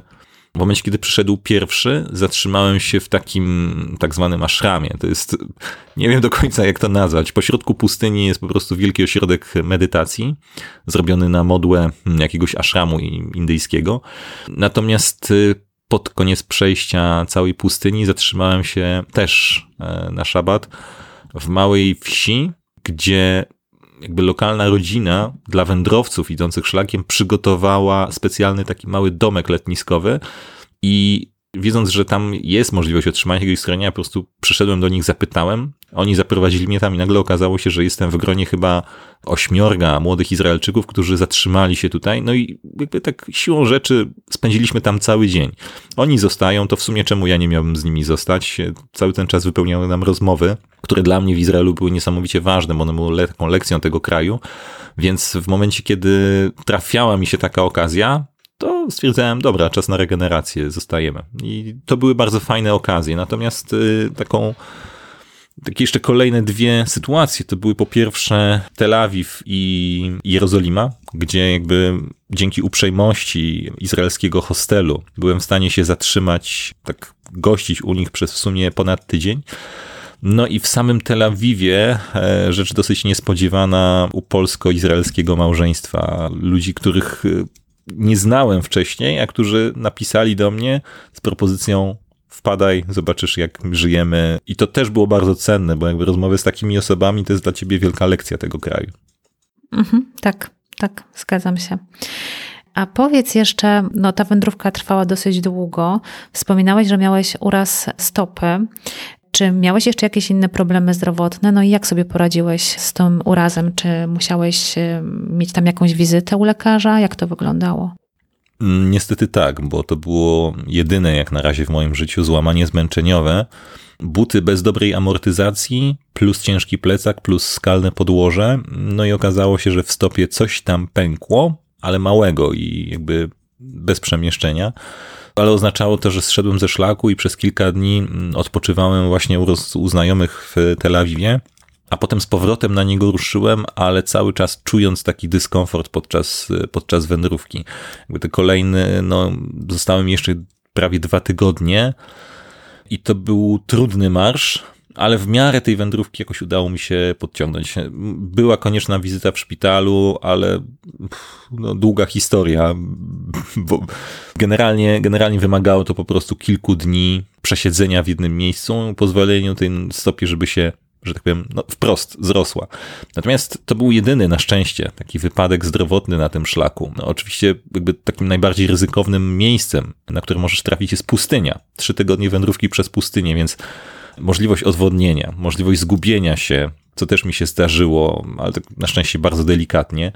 w momencie, kiedy przyszedł pierwszy, zatrzymałem się w takim tak zwanym ashramie. To jest, nie wiem do końca jak to nazwać. Pośrodku pustyni jest po prostu wielki ośrodek medytacji, zrobiony na modłę jakiegoś ashramu indyjskiego. Natomiast y, pod koniec przejścia całej pustyni zatrzymałem się też e, na szabat w małej wsi, gdzie jakby lokalna rodzina dla wędrowców idących szlakiem przygotowała specjalny taki mały domek letniskowy i wiedząc, że tam jest możliwość otrzymania jakiegoś schronienia, po prostu przyszedłem do nich, zapytałem, oni zaprowadzili mnie tam i nagle okazało się, że jestem w gronie chyba ośmiorga młodych Izraelczyków, którzy zatrzymali się tutaj, no i jakby tak siłą rzeczy spędziliśmy tam cały dzień. Oni zostają, to w sumie czemu ja nie miałbym z nimi zostać? Cały ten czas wypełniały nam rozmowy, które dla mnie w Izraelu były niesamowicie ważne, bo one były taką lekcją tego kraju, więc w momencie, kiedy trafiała mi się taka okazja, to stwierdzałem, dobra, czas na regenerację, zostajemy. I to były bardzo fajne okazje. Natomiast y, taką takie jeszcze kolejne dwie sytuacje to były po pierwsze Tel Awiw i Jerozolima, gdzie jakby dzięki uprzejmości izraelskiego hostelu byłem w stanie się zatrzymać, tak gościć u nich przez w sumie ponad tydzień. No i w samym Tel Awiwie e, rzecz dosyć niespodziewana u polsko-izraelskiego małżeństwa. Ludzi, których nie znałem wcześniej, a którzy napisali do mnie z propozycją wpadaj, zobaczysz jak żyjemy. I to też było bardzo cenne, bo jakby rozmowy z takimi osobami to jest dla ciebie wielka lekcja tego kraju. Mhm, tak, tak, zgadzam się. A powiedz jeszcze, no ta wędrówka trwała dosyć długo. Wspominałeś, że miałeś uraz stopy. Czy miałeś jeszcze jakieś inne problemy zdrowotne? No i jak sobie poradziłeś z tym urazem? Czy musiałeś mieć tam jakąś wizytę u lekarza? Jak to wyglądało? Mm, niestety tak, bo to było jedyne jak na razie w moim życiu złamanie zmęczeniowe. Buty bez dobrej amortyzacji, plus ciężki plecak, plus skalne podłoże. No i okazało się, że w stopie coś tam pękło, ale małego i jakby bez przemieszczenia ale oznaczało to, że zszedłem ze szlaku i przez kilka dni mm, odpoczywałem właśnie u, u znajomych w Tel Awiwie, a potem z powrotem na niego ruszyłem, ale cały czas czując taki dyskomfort podczas, podczas wędrówki. Jakby te kolejny, no, zostałem jeszcze prawie dwa tygodnie i to był trudny marsz, ale w miarę tej wędrówki jakoś udało mi się podciągnąć. Była konieczna wizyta w szpitalu, ale no, długa historia, bo generalnie, generalnie wymagało to po prostu kilku dni przesiedzenia w jednym miejscu, pozwoleniu tej stopie, żeby się że tak powiem, no, wprost zrosła. Natomiast to był jedyny na szczęście taki wypadek zdrowotny na tym szlaku. No, oczywiście jakby takim najbardziej ryzykownym miejscem, na które możesz trafić jest pustynia. Trzy tygodnie wędrówki przez pustynię, więc możliwość odwodnienia, możliwość zgubienia się, co też mi się zdarzyło, ale tak na szczęście bardzo delikatnie,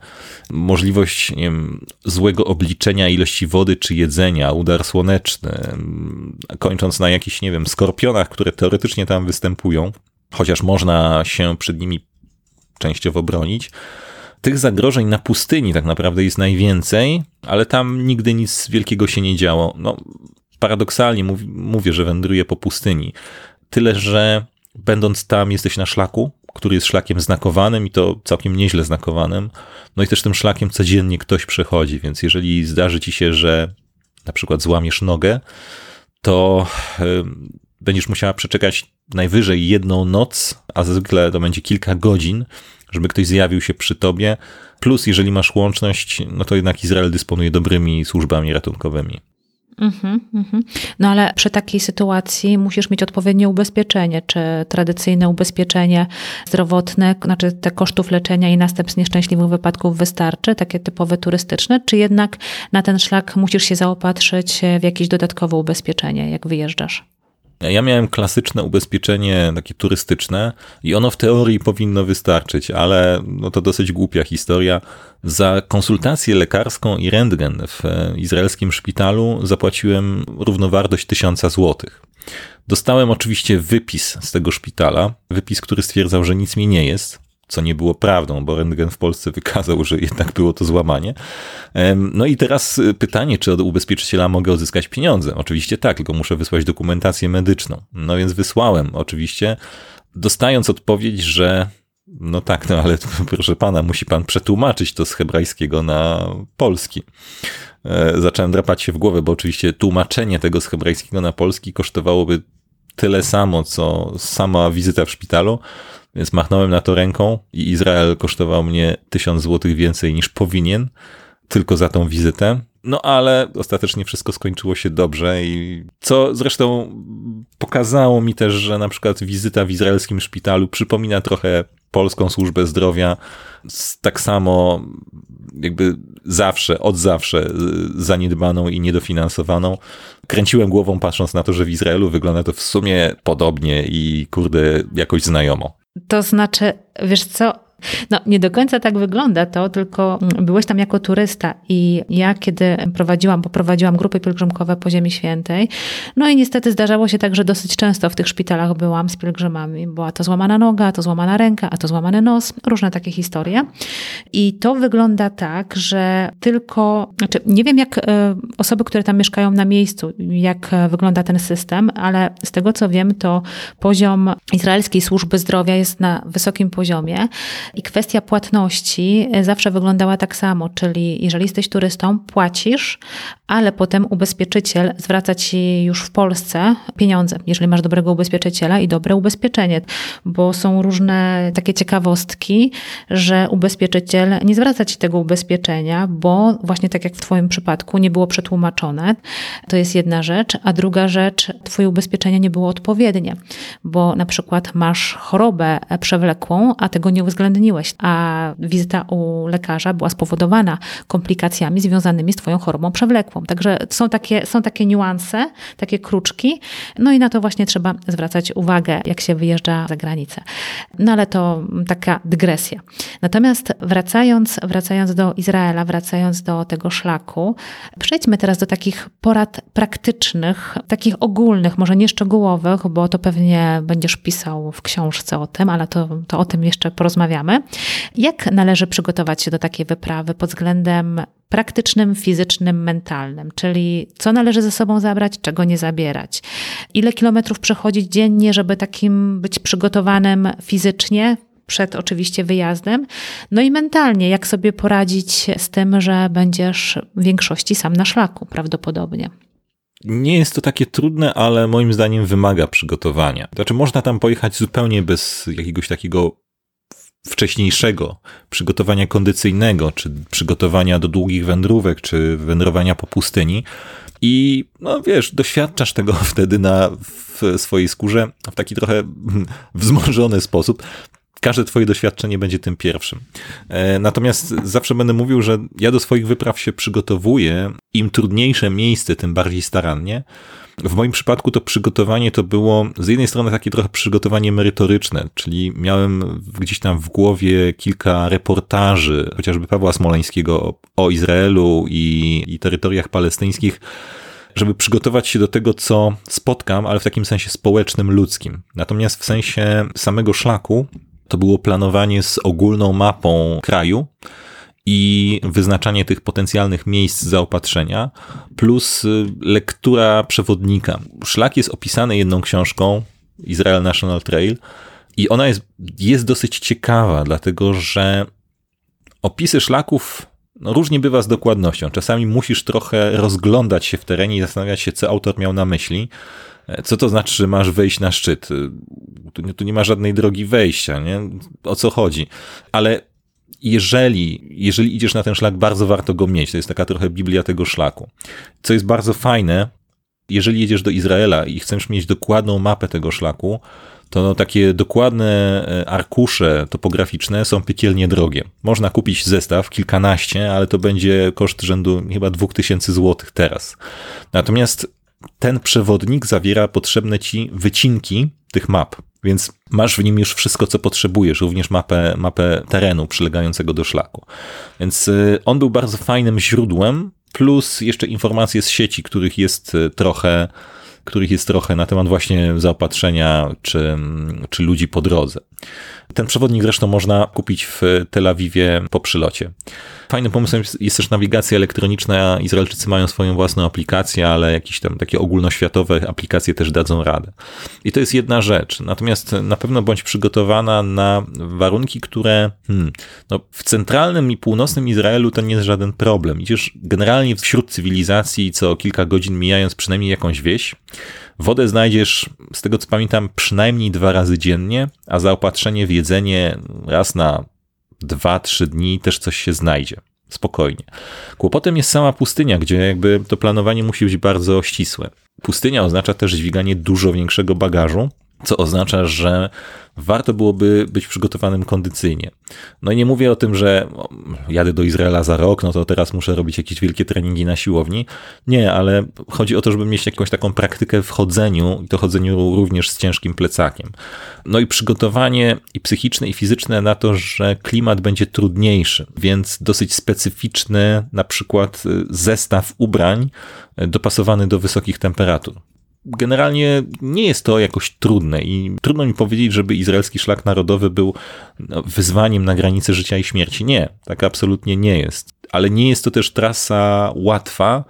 możliwość wiem, złego obliczenia ilości wody czy jedzenia, udar słoneczny, kończąc na jakichś, nie wiem, skorpionach, które teoretycznie tam występują, chociaż można się przed nimi częściowo bronić. Tych zagrożeń na pustyni tak naprawdę jest najwięcej, ale tam nigdy nic wielkiego się nie działo. No, paradoksalnie mówię, że wędruję po pustyni. Tyle, że będąc tam, jesteś na szlaku, który jest szlakiem znakowanym i to całkiem nieźle znakowanym. No i też tym szlakiem codziennie ktoś przechodzi, więc jeżeli zdarzy ci się, że na przykład złamiesz nogę, to będziesz musiała przeczekać najwyżej jedną noc, a zwykle to będzie kilka godzin, żeby ktoś zjawił się przy tobie. Plus, jeżeli masz łączność, no to jednak Izrael dysponuje dobrymi służbami ratunkowymi. Mm-hmm, mm-hmm. No ale przy takiej sytuacji musisz mieć odpowiednie ubezpieczenie, czy tradycyjne ubezpieczenie zdrowotne, znaczy te kosztów leczenia i następstw nieszczęśliwych wypadków wystarczy, takie typowe turystyczne, czy jednak na ten szlak musisz się zaopatrzyć w jakieś dodatkowe ubezpieczenie, jak wyjeżdżasz? Ja miałem klasyczne ubezpieczenie takie turystyczne i ono w teorii powinno wystarczyć, ale no to dosyć głupia historia. Za konsultację lekarską i rentgen w izraelskim szpitalu zapłaciłem równowartość tysiąca złotych. Dostałem oczywiście wypis z tego szpitala, wypis, który stwierdzał, że nic mi nie jest, co nie było prawdą, bo rentgen w Polsce wykazał, że jednak było to złamanie. No i teraz pytanie, czy od ubezpieczyciela mogę odzyskać pieniądze? Oczywiście tak, tylko muszę wysłać dokumentację medyczną. No więc wysłałem, oczywiście, dostając odpowiedź, że no tak, no ale *laughs* proszę pana, musi pan przetłumaczyć to z hebrajskiego na polski. E, zacząłem drapać się w głowę, bo oczywiście tłumaczenie tego z hebrajskiego na polski kosztowałoby tyle samo, co sama wizyta w szpitalu, więc machnąłem na to ręką i Izrael kosztował mnie tysiąc złotych więcej niż powinien, tylko za tą wizytę. No ale ostatecznie wszystko skończyło się dobrze i co zresztą pokazało mi też, że na przykład wizyta w izraelskim szpitalu przypomina trochę polską służbę zdrowia, tak samo jakby zawsze, od zawsze zaniedbaną i niedofinansowaną. Kręciłem głową patrząc na to, że w Izraelu wygląda to w sumie podobnie i kurde jakoś znajomo. To znaczy, wiesz co, no, nie do końca tak wygląda to, tylko byłeś tam jako turysta i ja kiedy prowadziłam, bo prowadziłam grupy pielgrzymkowe po Ziemi Świętej, no i niestety zdarzało się tak, że dosyć często w tych szpitalach byłam z pielgrzymami. Była to złamana noga, a to złamana ręka, a to złamany nos, różne takie historie. I to wygląda tak, że tylko, znaczy nie wiem jak e, osoby, które tam mieszkają na miejscu, jak wygląda ten system, ale z tego co wiem, to poziom izraelskiej służby zdrowia jest na wysokim poziomie. I kwestia płatności e, zawsze wyglądała tak samo, czyli jeżeli jesteś turystą, płacisz, ale potem ubezpieczyciel zwraca ci już w Polsce pieniądze, jeżeli masz dobrego ubezpieczyciela i dobre ubezpieczenie, bo są różne takie ciekawostki, że ubezpieczyciel nie zwraca ci tego ubezpieczenia, bo właśnie tak jak w Twoim przypadku nie było przetłumaczone. To jest jedna rzecz, a druga rzecz, Twoje ubezpieczenie nie było odpowiednie, bo na przykład masz chorobę przewlekłą, a tego nie uwzględniłeś, a wizyta u lekarza była spowodowana komplikacjami związanymi z Twoją chorobą przewlekłą. Także są takie, są takie niuanse, takie kruczki, no i na to właśnie trzeba zwracać uwagę, jak się wyjeżdża za granicę. No ale to taka dygresja. Natomiast wracając, wracając do Izraela, wracając do tego szlaku, przejdźmy teraz do takich porad praktycznych, takich ogólnych, może nie szczegółowych, bo to pewnie będziesz pisał w książce o tym, ale to, to o tym jeszcze porozmawiamy. Jak należy przygotować się do takiej wyprawy pod względem praktycznym, fizycznym, mentalnym, czyli co należy ze sobą zabrać, czego nie zabierać. Ile kilometrów przechodzić dziennie, żeby takim być przygotowanym fizycznie, przed oczywiście wyjazdem, no i mentalnie, jak sobie poradzić z tym, że będziesz w większości sam na szlaku prawdopodobnie. Nie jest to takie trudne, ale moim zdaniem wymaga przygotowania. Znaczy, można tam pojechać zupełnie bez jakiegoś takiego wcześniejszego przygotowania kondycyjnego, czy przygotowania do długich wędrówek, czy wędrowania po pustyni. I no wiesz, doświadczasz tego *laughs* wtedy na w swojej skórze w taki trochę *laughs* wzmożony sposób. Każde twoje doświadczenie będzie tym pierwszym. E, natomiast zawsze będę mówił, że ja do swoich wypraw się przygotowuję. Im trudniejsze miejsce, tym bardziej starannie. W moim przypadku to przygotowanie to było z jednej strony takie trochę przygotowanie merytoryczne, czyli miałem gdzieś tam w głowie kilka reportaży, chociażby Pawła Smoleńskiego o Izraelu i, i terytoriach palestyńskich, żeby przygotować się do tego, co spotkam, ale w takim sensie społecznym, ludzkim. Natomiast w sensie samego szlaku to było planowanie z ogólną mapą kraju, i wyznaczanie tych potencjalnych miejsc zaopatrzenia, plus y, lektura przewodnika. Szlak jest opisany jedną książką, Israel National Trail, i ona jest, jest dosyć ciekawa, dlatego że opisy szlaków no, różnie bywa z dokładnością. Czasami musisz trochę rozglądać się w terenie i zastanawiać się, co autor miał na myśli. Co to znaczy, że masz wejść na szczyt? Tu nie, tu nie ma żadnej drogi wejścia, nie? O co chodzi? Ale jeżeli, jeżeli idziesz na ten szlak, bardzo warto go mieć. To jest taka trochę Biblia tego szlaku. Co jest bardzo fajne, jeżeli jedziesz do Izraela i chcesz mieć dokładną mapę tego szlaku, to no, takie dokładne e, arkusze topograficzne są piekielnie drogie. Można kupić zestaw, kilkanaście, ale to będzie koszt rzędu chyba 2000 zł teraz. Natomiast ten przewodnik zawiera potrzebne ci wycinki tych map. Więc masz w nim już wszystko, co potrzebujesz, również mapę, mapę terenu przylegającego do szlaku. Więc y, on był bardzo fajnym źródłem, plus jeszcze informacje z sieci, których jest y, trochę których jest trochę na temat właśnie zaopatrzenia czy, czy ludzi po drodze. Ten przewodnik zresztą można kupić w Tel Awiwie po przylocie. Fajnym pomysłem jest, też nawigacja elektroniczna. Izraelczycy mają swoją własną aplikację, ale jakieś tam takie ogólnoświatowe aplikacje też dadzą radę. I to jest jedna rzecz. Natomiast na pewno bądź przygotowana na warunki, które hmm, no, w centralnym i północnym Izraelu to nie jest żaden problem. Idziesz generalnie wśród cywilizacji, co kilka godzin mijając przynajmniej jakąś wieś, Wodę znajdziesz, z tego co pamiętam, przynajmniej dwa razy dziennie, a zaopatrzenie w jedzenie raz na dwa, trzy dni też coś się znajdzie. Spokojnie. Kłopotem jest sama pustynia, gdzie jakby to planowanie musi być bardzo ścisłe. Pustynia oznacza też dźwiganie dużo większego bagażu, co oznacza, że warto byłoby być przygotowanym kondycyjnie. No i nie mówię o tym, że jadę do Izraela za rok, no to teraz muszę robić jakieś wielkie treningi na siłowni. Nie, ale chodzi o to, żeby mieć jakąś taką praktykę w chodzeniu i to chodzeniu również z ciężkim plecakiem. No i przygotowanie i psychiczne i fizyczne na to, że klimat będzie trudniejszy, więc dosyć specyficzny na przykład zestaw ubrań dopasowany do wysokich temperatur generalnie nie jest to jakoś trudne i trudno mi powiedzieć, żeby izraelski szlak narodowy był no, wyzwaniem na granicy życia i śmierci. Nie, tak absolutnie nie jest. Ale nie jest to też trasa łatwa.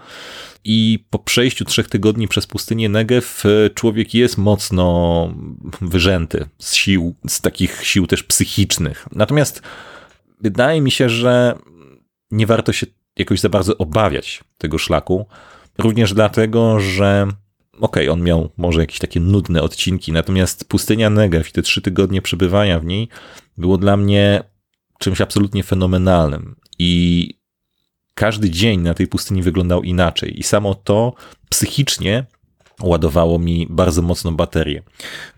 I po przejściu trzech tygodni przez pustynię Negev człowiek jest mocno wyrzęty z sił, z takich sił też psychicznych. Natomiast wydaje mi się, że nie warto się jakoś za bardzo obawiać tego szlaku. Również dlatego, że okej, okay, on miał może jakieś takie nudne odcinki, natomiast pustynia Negev i te trzy tygodnie przebywania w niej było dla mnie czymś absolutnie fenomenalnym. I każdy dzień na tej pustyni wyglądał inaczej. I samo to psychicznie ładowało mi bardzo mocno baterię.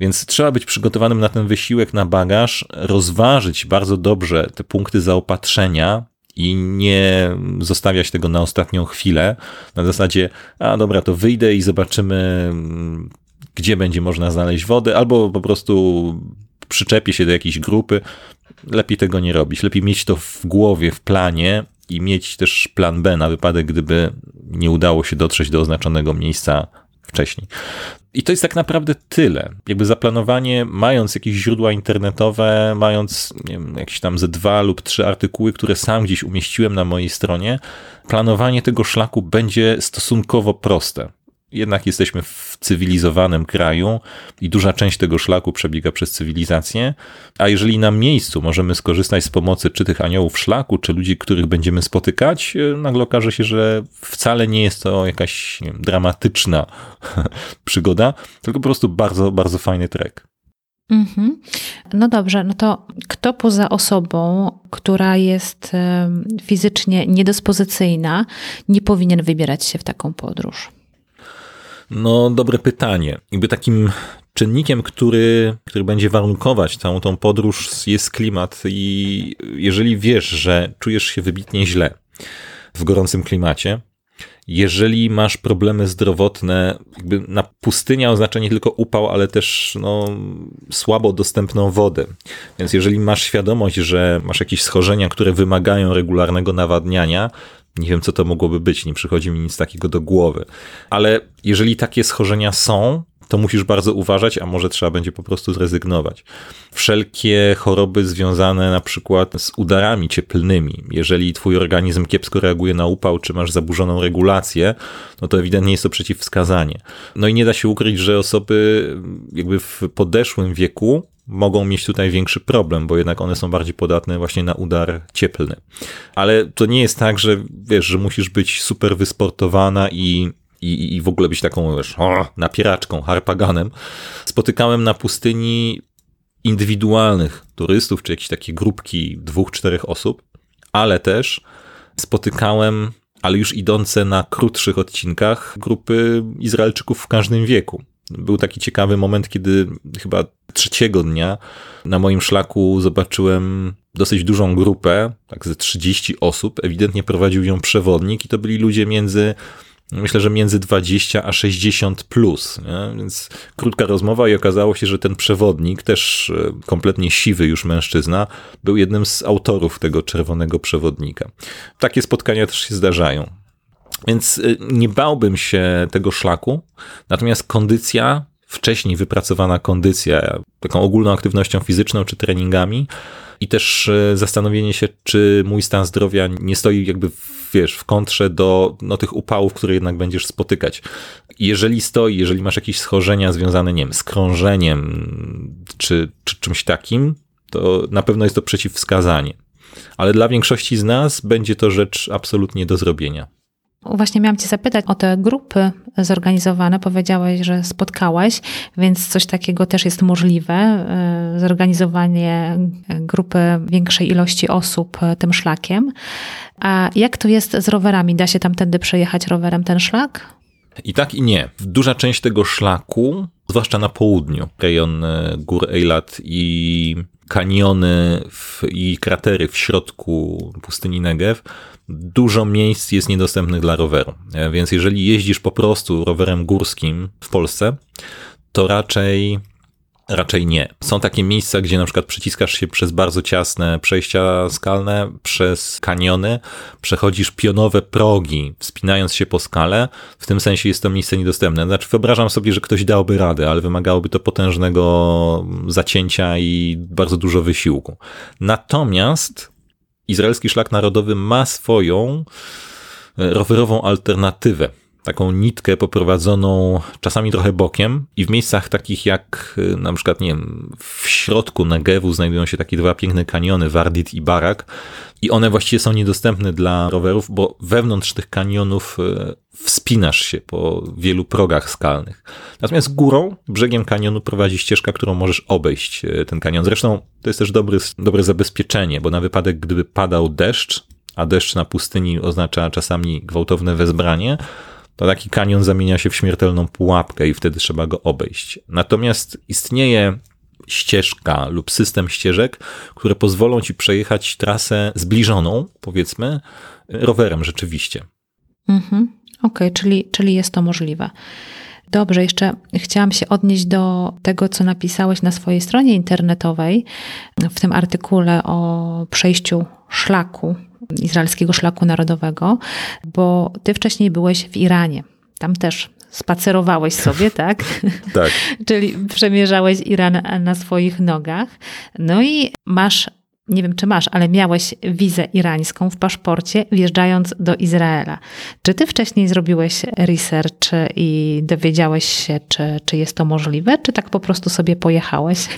Więc trzeba być przygotowanym na ten wysiłek, na bagaż, rozważyć bardzo dobrze te punkty zaopatrzenia, i nie zostawiać tego na ostatnią chwilę, na zasadzie, a dobra, to wyjdę i zobaczymy, gdzie będzie można znaleźć wodę, albo po prostu przyczepię się do jakiejś grupy. Lepiej tego nie robić. Lepiej mieć to w głowie, w planie i mieć też plan B na wypadek, gdyby nie udało się dotrzeć do oznaczonego miejsca wcześniej. I to jest tak naprawdę tyle. Jakby zaplanowanie, mając jakieś źródła internetowe, mając nie wiem, jakieś tam ze dwa lub trzy artykuły, które sam gdzieś umieściłem na mojej stronie, planowanie tego szlaku będzie stosunkowo proste jednak jesteśmy w cywilizowanym kraju i duża część tego szlaku przebiega przez cywilizację, a jeżeli na miejscu możemy skorzystać z pomocy czy tych aniołów szlaku, czy ludzi, których będziemy spotykać, e, nagle okaże się, że wcale nie jest to jakaś wiem, dramatyczna *laughs* przygoda, tylko po prostu bardzo, bardzo fajny trek. Mhm. No dobrze, no to kto poza osobą, która jest fizycznie niedyspozycyjna, nie powinien wybierać się w taką podróż? No, dobre pytanie. Jakby takim czynnikiem, który, który będzie warunkować całą tą podróż jest klimat i jeżeli wiesz, że czujesz się wybitnie źle w gorącym klimacie, jeżeli masz problemy zdrowotne, jakby na pustynia oznacza nie tylko upał, ale też no, słabo dostępną wodę. Więc jeżeli masz świadomość, że masz jakieś schorzenia, które wymagają regularnego nawadniania, nie wiem, co to mogłoby być, nie przychodzi mi nic takiego do głowy. Ale jeżeli takie schorzenia są, to musisz bardzo uważać, a może trzeba będzie po prostu zrezygnować. Wszelkie choroby związane na przykład z udarami cieplnymi, jeżeli twój organizm kiepsko reaguje na upał, czy masz zaburzoną regulację, no to ewidentnie jest to przeciwwskazanie. No i nie da się ukryć, że osoby jakby w podeszłym wieku mogą mieć tutaj większy problem, bo jednak one są bardziej podatne właśnie na udar cieplny. Ale to nie jest tak, że wiesz, że musisz być super wysportowana i i, i w ogóle być taką, wiesz, napieraczką, harpaganem. Spotykałem na pustyni indywidualnych turystów, czy jakieś takie grupki dwóch, czterech osób, ale też spotykałem, ale już idące na krótszych odcinkach, grupy Izraelczyków w każdym wieku. Był taki ciekawy moment, kiedy chyba trzeciego dnia na moim szlaku zobaczyłem dosyć dużą grupę, tak ze 30 osób. Ewidentnie prowadził ją przewodnik i to byli ludzie między myślę, że między 20 a 60 plus. Nie? Więc krótka rozmowa i okazało się, że ten przewodnik, też e, kompletnie siwy już mężczyzna, był jednym z autorów tego czerwonego przewodnika. Takie spotkania też się zdarzają. Więc y, nie bałbym się tego szlaku, natomiast kondycja, wcześniej wypracowana kondycja, taką ogólną aktywnością fizyczną czy treningami, i też y, zastanowienie się, czy mój stan zdrowia nie stoi jakby, wiesz, w kontrze do no, tych upałów, które jednak będziesz spotykać. Jeżeli stoi, jeżeli masz jakieś schorzenia związane, nie wiem, z krążeniem czy, czy czymś takim, to na pewno jest to przeciwwskazanie. Ale dla większości z nas będzie to rzecz absolutnie do zrobienia. Właśnie miałam Cię zapytać o te grupy zorganizowane. Powiedziałeś, że spotkałeś, więc coś takiego też jest możliwe. Y, zorganizowanie grupy większej ilości osób tym szlakiem. A jak to jest z rowerami? Da się tamtędy przejechać rowerem ten szlak? I tak i nie. Duża część tego szlaku, zwłaszcza na południu, rejon gór Eilat i kaniony w, i kratery w środku pustyni Negev, dużo miejsc jest niedostępnych dla roweru. E, więc jeżeli jeździsz po prostu rowerem górskim w Polsce, to raczej Raczej nie. Są takie miejsca, gdzie na przykład przyciskasz się przez bardzo ciasne przejścia skalne, przez kaniony, przechodzisz pionowe progi, wspinając się po skale. W tym sensie jest to miejsce niedostępne. Znaczy, wyobrażam sobie, że ktoś dałby radę, ale wymagałoby to potężnego zacięcia i bardzo dużo wysiłku. Natomiast izraelski szlak narodowy ma swoją rowerową alternatywę taką nitkę poprowadzoną czasami trochę bokiem i w miejscach takich jak y, na przykład, nie wiem, w środku Negevu znajdują się takie dwa piękne kaniony, Wardit i Barak i one właściwie są niedostępne dla rowerów, bo wewnątrz tych kanionów y, wspinasz się po wielu progach skalnych. Natomiast górą, brzegiem kanionu prowadzi ścieżka, którą możesz obejść y, ten kanion. Zresztą to jest też dobry, dobre zabezpieczenie, bo na wypadek, gdyby padał deszcz, a deszcz na pustyni oznacza czasami gwałtowne wezbranie, to taki kanion zamienia się w śmiertelną pułapkę i wtedy trzeba go obejść. Natomiast istnieje ścieżka lub system ścieżek, które pozwolą ci przejechać trasę zbliżoną, powiedzmy, rowerem rzeczywiście. Mhm. Okej, okay, czyli, czyli jest to możliwe. Dobrze, jeszcze chciałam się odnieść do tego, co napisałeś na swojej stronie internetowej, w tym artykule o przejściu szlaku izraelskiego szlaku narodowego, bo ty wcześniej byłeś w Iranie. Tam też spacerowałeś sobie, *laughs* tak? tak. *laughs* Czyli przemierzałeś Iran na swoich nogach. No i masz, nie wiem czy masz, ale miałeś wizę irańską w paszporcie, wjeżdżając do Izraela. Czy ty wcześniej zrobiłeś research i dowiedziałeś się, czy, czy jest to możliwe, czy tak po prostu sobie pojechałeś?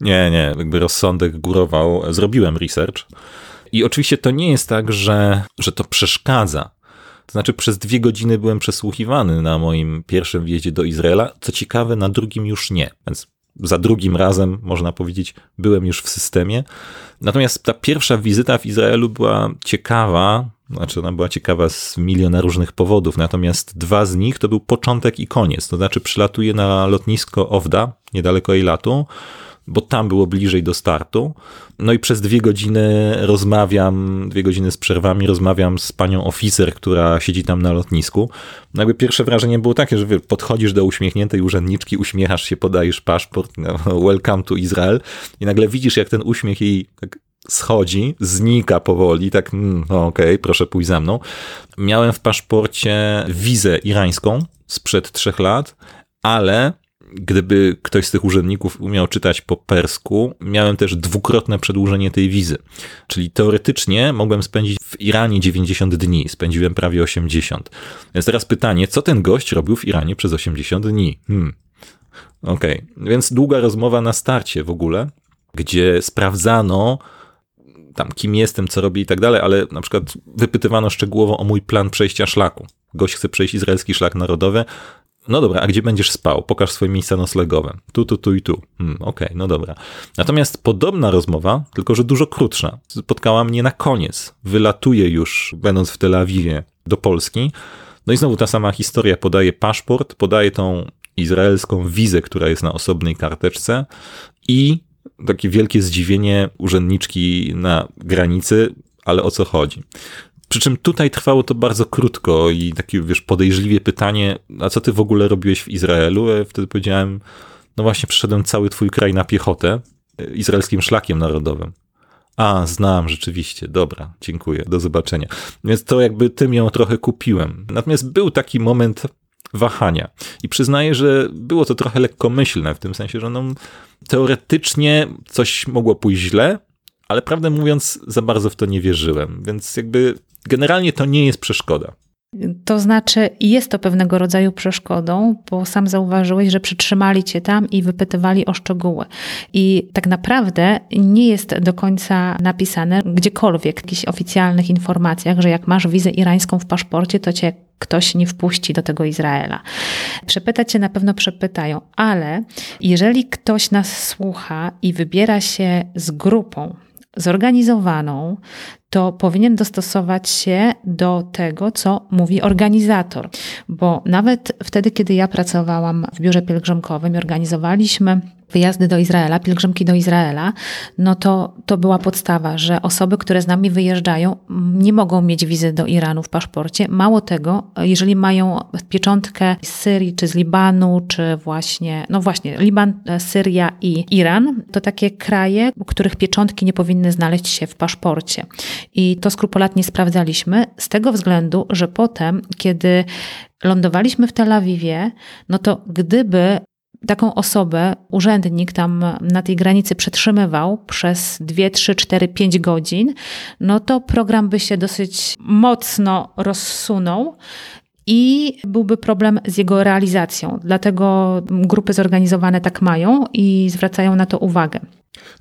Nie, nie, jakby rozsądek górował. Zrobiłem research. I oczywiście to nie jest tak, że, że to przeszkadza. To znaczy, przez dwie godziny byłem przesłuchiwany na moim pierwszym wjeździe do Izraela. Co ciekawe, na drugim już nie. Więc za drugim razem, można powiedzieć, byłem już w systemie. Natomiast ta pierwsza wizyta w Izraelu była ciekawa, znaczy ona była ciekawa z miliona różnych powodów, natomiast dwa z nich to był początek i koniec. To znaczy, przylatuję na lotnisko Owda, niedaleko Eilatu, bo tam było bliżej do startu. No i przez dwie godziny rozmawiam, dwie godziny z przerwami rozmawiam z panią oficer, która siedzi tam na lotnisku. No jakby pierwsze wrażenie było takie, że podchodzisz do uśmiechniętej urzędniczki, uśmiechasz się, podajesz paszport, no, *laughs* welcome to Israel i nagle widzisz, jak ten uśmiech jej tak schodzi, znika powoli, tak, mm, no okej, okay, proszę pójść za mną. Miałem w paszporcie wizę irańską sprzed trzech lat, ale gdyby ktoś z tych urzędników umiał czytać po persku, miałem też dwukrotne przedłużenie tej wizy. Czyli teoretycznie mogłem spędzić w Iranie 90 dni, spędziłem prawie 80. Więc teraz pytanie, co ten gość robił w Iranie przez 80 dni? Hmm. Okej, okay. więc długa rozmowa na starcie w ogóle, gdzie sprawdzano tam kim jestem, co robię i tak dalej, ale na przykład wypytywano szczegółowo o mój plan przejścia szlaku. Gość chce przejść izraelski szlak narodowy, no dobra, a gdzie będziesz spał? Pokaż swoje miejsca noclegowe. Tu, tu, tu i tu. Hmm, Okej, okay, no dobra. Natomiast podobna rozmowa, tylko że dużo krótsza, spotkała mnie na koniec. Wylatuję już, będąc w Tel Awiwie, do Polski. No i znowu ta sama historia. Podaję paszport, podaję tą izraelską wizę, która jest na osobnej karteczce i takie wielkie zdziwienie urzędniczki na granicy, ale o co chodzi? Przy czym tutaj trwało to bardzo krótko i takie, wiesz, podejrzliwie pytanie, a co ty w ogóle robiłeś w Izraelu? Ja wtedy powiedziałem, no właśnie, przeszedłem cały twój kraj na piechotę, e, izraelskim szlakiem narodowym. A, znam, rzeczywiście. Dobra, dziękuję, do zobaczenia. Więc to jakby tym ją trochę kupiłem. Natomiast był taki moment wahania. I przyznaję, że było to trochę lekkomyślne, w tym sensie, że no, teoretycznie coś mogło pójść źle, ale prawdę mówiąc, za bardzo w to nie wierzyłem. Więc jakby generalnie to nie jest przeszkoda. To znaczy, jest to pewnego rodzaju przeszkodą, bo sam zauważyłeś, że przytrzymali cię tam i wypytywali o szczegóły. I tak naprawdę nie jest do końca napisane gdziekolwiek w jakichś oficjalnych informacjach, że jak masz wizę irańską w paszporcie, to cię ktoś nie wpuści do tego Izraela. Przepytać się na pewno przepytają, ale jeżeli ktoś nas słucha i wybiera się z grupą, zorganizowaną, to powinien dostosować się do tego, co mówi organizator. Bo nawet wtedy, kiedy ja pracowałam w biurze pielgrzymkowym i organizowaliśmy wyjazdy do Izraela, pielgrzymki do Izraela, no to to była podstawa, że osoby, które z nami wyjeżdżają, nie mogą mieć wizy do Iranu w paszporcie. Mało tego, jeżeli mają pieczątkę z Syrii, czy z Libanu, czy właśnie, no właśnie, Liban, Syria i Iran, to takie kraje, których pieczątki nie powinny znaleźć się w paszporcie. I to skrupulatnie sprawdzaliśmy z tego względu, że potem, kiedy lądowaliśmy w Tel Awiwie, no to gdyby taką osobę urzędnik tam na tej granicy przetrzymywał przez 2, 3, 4, 5 godzin, no to program by się dosyć mocno rozsunął i byłby problem z jego realizacją. Dlatego grupy zorganizowane tak mają i zwracają na to uwagę.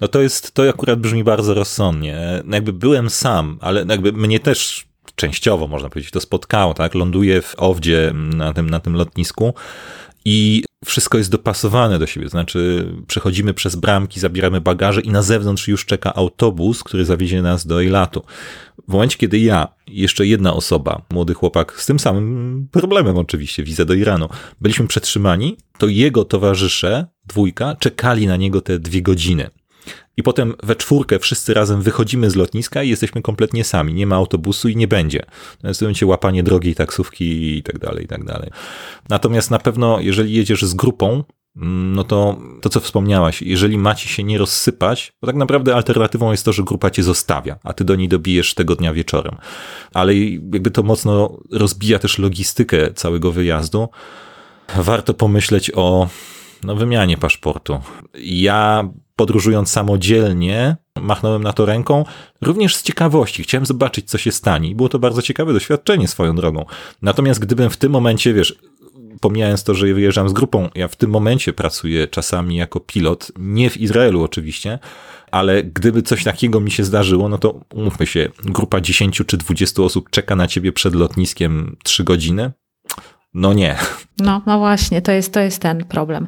No to jest, to akurat brzmi bardzo rozsądnie. No jakby byłem sam, ale jakby mnie też częściowo, można powiedzieć, to spotkało, tak? Ląduję w Owdzie na tym, na tym lotnisku i wszystko jest dopasowane do siebie. Znaczy, przechodzimy przez bramki, zabieramy bagaże i na zewnątrz już czeka autobus, który zawiezie nas do Eilatu. W momencie, kiedy ja, jeszcze jedna osoba, młody chłopak z tym samym problemem oczywiście, wizę do Iranu, byliśmy przetrzymani, to jego towarzysze, dwójka, czekali na niego te dwie godziny. I potem we czwórkę wszyscy razem wychodzimy z lotniska i jesteśmy kompletnie sami. Nie ma autobusu i nie będzie. To jest momencie łapanie drogiej taksówki i tak dalej, i tak dalej. Natomiast na pewno, jeżeli jedziesz z grupą, mm, no to to, co wspomniałaś, jeżeli macie się nie rozsypać, bo tak naprawdę alternatywą jest to, że grupa cię zostawia, a ty do niej dobijesz tego dnia wieczorem. Ale jakby to mocno rozbija też logistykę całego wyjazdu. Warto pomyśleć o no, wymianie paszportu. Ja podróżując samodzielnie, machnąłem na to ręką, również z ciekawości. Chciałem zobaczyć, co się stanie. I było to bardzo ciekawe doświadczenie swoją drogą. Natomiast gdybym w tym momencie, wiesz, pomijając to, że wyjeżdżam z grupą, ja w tym momencie pracuję czasami jako pilot, nie w Izraelu oczywiście, ale gdyby coś takiego mi się zdarzyło, no to umówmy się, grupa 10 czy 20 osób czeka na ciebie przed lotniskiem 3 godziny. No nie. No, no właśnie, to jest, to jest ten problem.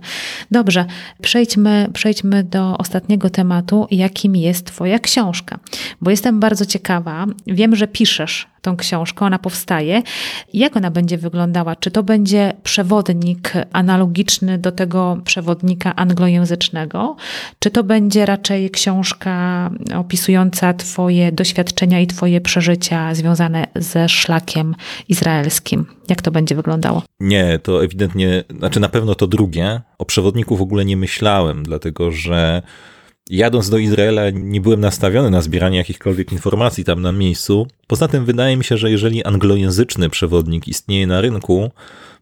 Dobrze, przejdźmy, przejdźmy do ostatniego tematu, jakim jest Twoja książka. Bo jestem bardzo ciekawa. Wiem, że piszesz tą książkę, ona powstaje. Jak ona będzie wyglądała? Czy to będzie przewodnik analogiczny do tego przewodnika anglojęzycznego? Czy to będzie raczej książka opisująca Twoje doświadczenia i Twoje przeżycia związane ze szlakiem izraelskim? Jak to będzie wyglądało? Nie, to ewidentnie, znaczy na pewno to drugie. O przewodniku w ogóle nie myślałem, dlatego że jadąc do Izraela nie byłem nastawiony na zbieranie jakichkolwiek informacji tam na miejscu. Poza tym wydaje mi się, że jeżeli anglojęzyczny przewodnik istnieje na rynku,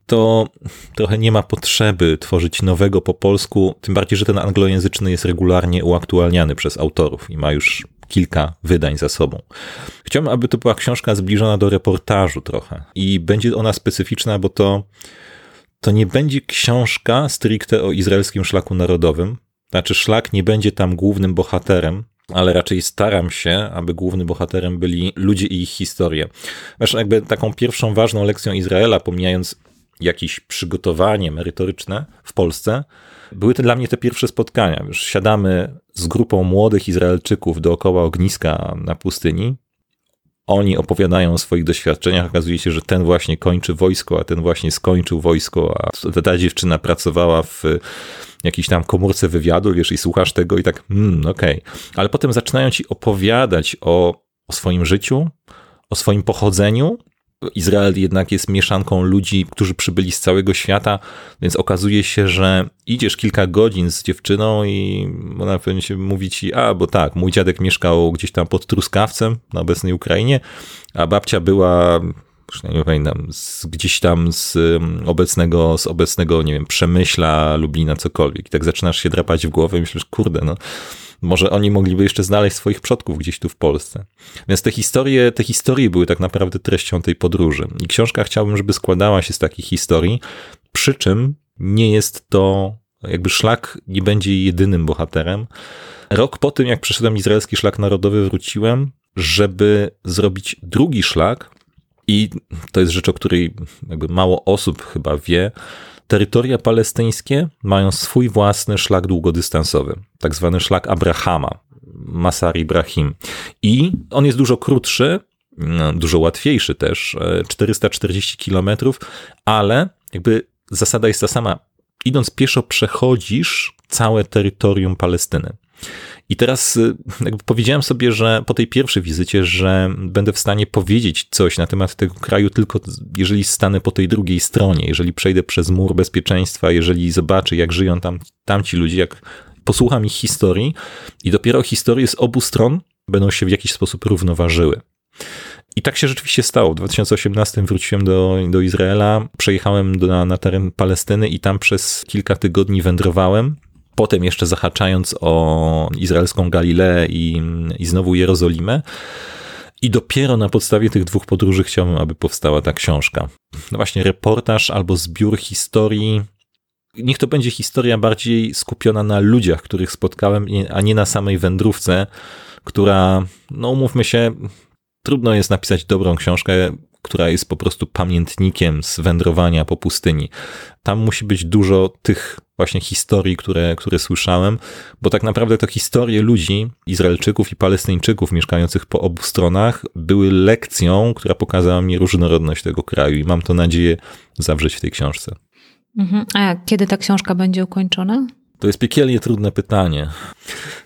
to trochę nie ma potrzeby tworzyć nowego po polsku, tym bardziej, że ten anglojęzyczny jest regularnie uaktualniany przez autorów i ma już kilka wydań za sobą. Chciałbym, aby to była książka zbliżona do reportażu trochę i będzie ona specyficzna, bo to, to nie będzie książka stricte o izraelskim szlaku narodowym, znaczy, szlak nie będzie tam głównym bohaterem, ale raczej staram się, aby głównym bohaterem byli ludzie i ich historie. Wiesz, jakby taką pierwszą ważną lekcją Izraela, pomijając jakieś przygotowanie merytoryczne w Polsce, były to dla mnie te pierwsze spotkania. Już siadamy z grupą młodych Izraelczyków dookoła ogniska na pustyni. Oni opowiadają o swoich doświadczeniach. Okazuje się, że ten właśnie kończy wojsko, a ten właśnie skończył wojsko, a ta dziewczyna pracowała w jakiejś tam komórce wywiadu, wiesz, i słuchasz tego i tak, hmm, okej. Okay. Ale potem zaczynają ci opowiadać o, o swoim życiu, o swoim pochodzeniu Izrael jednak jest mieszanką ludzi, którzy przybyli z całego świata, więc okazuje się, że idziesz kilka godzin z dziewczyną i ona pewnie się mówi ci, a bo tak, mój dziadek mieszkał gdzieś tam pod Truskawcem na obecnej Ukrainie, a babcia była już nie pamiętam, z, gdzieś tam z obecnego, z obecnego, nie wiem, Przemyśla, Lublina, cokolwiek. I tak zaczynasz się drapać w głowę i myślisz, kurde, no może oni mogliby jeszcze znaleźć swoich przodków gdzieś tu w Polsce. Więc te historie, te historie były tak naprawdę treścią tej podróży. I książka chciałbym, żeby składała się z takich historii, przy czym nie jest to, jakby szlak nie będzie jedynym bohaterem. Rok po tym, jak przeszedłem izraelski szlak narodowy, wróciłem, żeby zrobić drugi szlak. I to jest rzecz, o której jakby mało osób chyba wie terytoria palestyńskie mają swój własny szlak długodystansowy, tak zwany szlak Abrahama, Masar Ibrahim. I on jest dużo krótszy, no, dużo łatwiejszy też, 440 e, kilometrów, ale jakby zasada jest ta sama. Idąc pieszo przechodzisz całe terytorium Palestyny. I teraz y, jakby powiedziałem sobie, że po tej pierwszej wizycie, że będę w stanie powiedzieć coś na temat tego kraju tylko jeżeli stanę po tej drugiej stronie, jeżeli przejdę przez mur bezpieczeństwa, jeżeli zobaczę, jak żyją tam tamci ludzie, jak posłucham ich historii i dopiero historie z obu stron będą się w jakiś sposób równoważyły. I tak się rzeczywiście stało. W 2018 wróciłem do, do Izraela, przejechałem do, na, na teren Palestyny i tam przez kilka tygodni wędrowałem potem jeszcze zahaczając o izraelską Galileę i, i znowu Jerozolimę. I dopiero na podstawie tych dwóch podróży chciałbym, aby powstała ta książka. No właśnie, reportaż albo zbiór historii. Niech to będzie historia bardziej skupiona na ludziach, których spotkałem, a nie na samej wędrówce, która, no umówmy się, trudno jest napisać dobrą książkę, która jest po prostu pamiętnikiem z wędrowania po pustyni. Tam musi być dużo tych właśnie historii, które, które słyszałem, bo tak naprawdę to historie ludzi, Izraelczyków i Palestyńczyków mieszkających po obu stronach, były lekcją, która pokazała mi różnorodność tego kraju i mam to nadzieję zawrzeć w tej książce. Mhm. A kiedy ta książka będzie ukończona? To jest piekielnie trudne pytanie.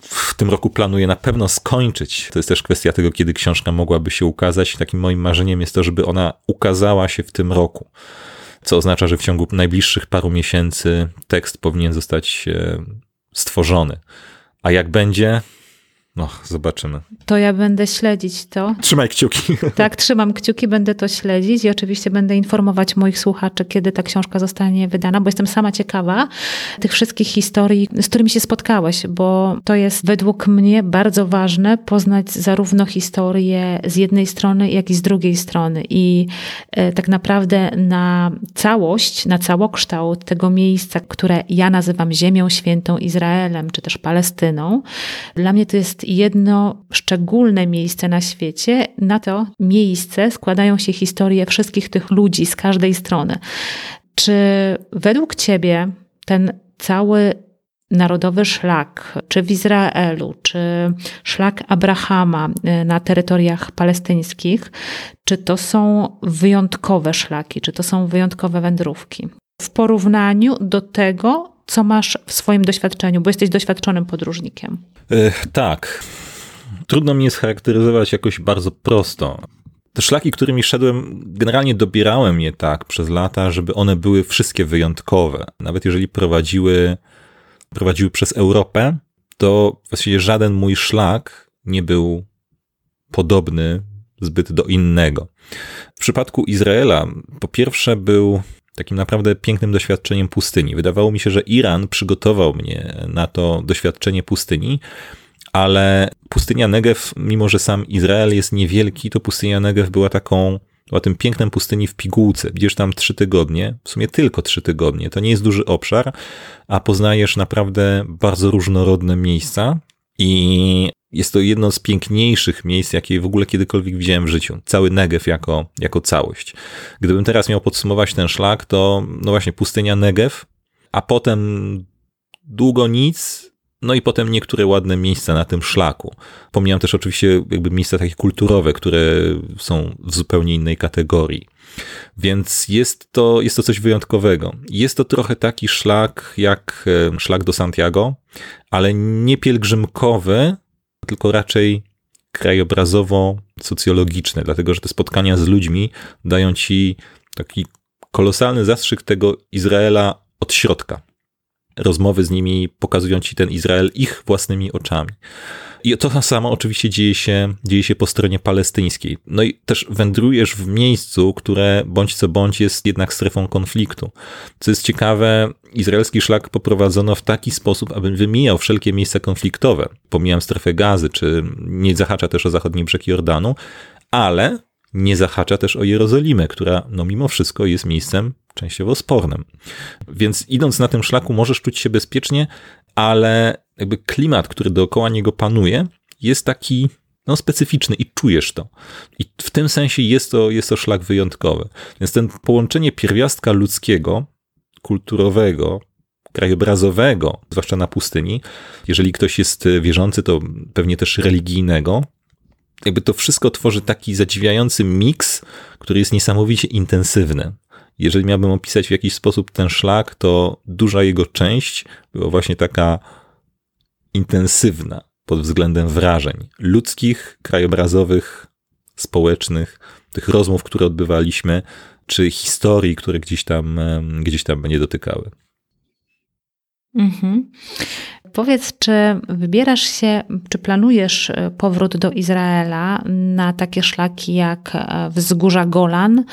W tym roku planuję na pewno skończyć. To jest też kwestia tego, kiedy książka mogłaby się ukazać. Takim moim marzeniem jest to, żeby ona ukazała się w tym roku. Co oznacza, że w ciągu najbliższych paru miesięcy tekst powinien zostać e, stworzony. A jak będzie, no, zobaczymy. To ja będę śledzić to. Trzymaj kciuki. *laughs* Tak, trzymam kciuki, będę to śledzić i oczywiście będę informować moich słuchaczy, kiedy ta książka zostanie wydana, bo jestem sama ciekawa tych wszystkich historii, z którymi się spotkałeś, bo to jest według mnie bardzo ważne poznać zarówno historię z jednej strony, jak i z drugiej strony. I e, tak naprawdę na całość, na całokształt tego miejsca, które ja nazywam Ziemią Świętą Izraelem, czy też Palestyną, dla mnie to jest jedno szczególne miejsce na świecie. Na to miejsce składają się historie wszystkich tych ludzi z każdej strony. Czy według Ciebie ten cały narodowy szlak, czy w Izraelu, czy szlak Abrahama y, na terytoriach palestyńskich, czy to są wyjątkowe szlaki, czy to są wyjątkowe wędrówki? W porównaniu do tego, co masz w swoim doświadczeniu, bo jesteś doświadczonym podróżnikiem. Yy, tak. Trudno mi jest charakteryzować jakoś bardzo prosto. Te szlaki, którymi szedłem, generalnie dobierałem je tak przez lata, żeby one były wszystkie wyjątkowe. Nawet jeżeli prowadziły, prowadziły przez Europę, to właściwie żaden mój szlak nie był podobny zbyt do innego. W przypadku Izraela, po pierwsze, był takim naprawdę pięknym doświadczeniem pustyni. Wydawało mi się, że Iran przygotował mnie na to doświadczenie pustyni, ale pustynia Negev, mimo że sam Izrael jest niewielki, to pustynia Negev była taką była tym pięknem pustyni w pigułce. Widzisz tam trzy tygodnie, w sumie tylko trzy tygodnie. To nie jest duży obszar, a poznajesz naprawdę bardzo różnorodne miejsca i jest to jedno z piękniejszych miejsc, jakie w ogóle kiedykolwiek widziałem w życiu. Cały Negev jako, jako całość. Gdybym teraz miał podsumować ten szlak, to no właśnie pustynia Negev, a potem długo nic, no i potem niektóre ładne miejsca na tym szlaku. Pomijam też oczywiście jakby miejsca takie kulturowe, które są w zupełnie innej kategorii. Więc jest to, jest to coś wyjątkowego. Jest to trochę taki szlak jak szlak do Santiago, ale nie pielgrzymkowy, tylko raczej krajobrazowo-socjologiczne, dlatego że te spotkania z ludźmi dają ci taki kolosalny zastrzyk tego Izraela od środka. Rozmowy z nimi pokazują ci ten Izrael ich własnymi oczami. I to samo oczywiście dzieje się, dzieje się po stronie palestyńskiej. No i też wędrujesz w miejscu, które bądź co bądź jest jednak strefą konfliktu. Co jest ciekawe, izraelski szlak poprowadzono w taki sposób, aby wymijał wszelkie miejsca konfliktowe. Pomijam strefę gazy, czy nie zahacza też o zachodni brzeg Jordanu, ale nie zahacza też o Jerozolimę, która no mimo wszystko jest miejscem częściowo spornym. Więc idąc na tym szlaku możesz czuć się bezpiecznie, ale jakby klimat, który dookoła niego panuje, jest taki no, specyficzny i czujesz to. I w tym sensie jest to, jest to szlak wyjątkowy. Więc ten połączenie pierwiastka ludzkiego, kulturowego, krajobrazowego, zwłaszcza na pustyni, jeżeli ktoś jest wierzący, to pewnie też religijnego, jakby to wszystko tworzy taki zadziwiający miks, który jest niesamowicie intensywny. Jeżeli miałbym opisać w jakiś sposób ten szlak, to duża jego część była właśnie taka intensywna pod względem wrażeń ludzkich, krajobrazowych, społecznych, tych rozmów, które odbywaliśmy, czy historii, które gdzieś tam, gdzieś tam mnie dotykały. Mhm. Powiedz, czy wybierasz się, czy planujesz e, powrót do Izraela na takie szlaki jak e, wzgórza Golan,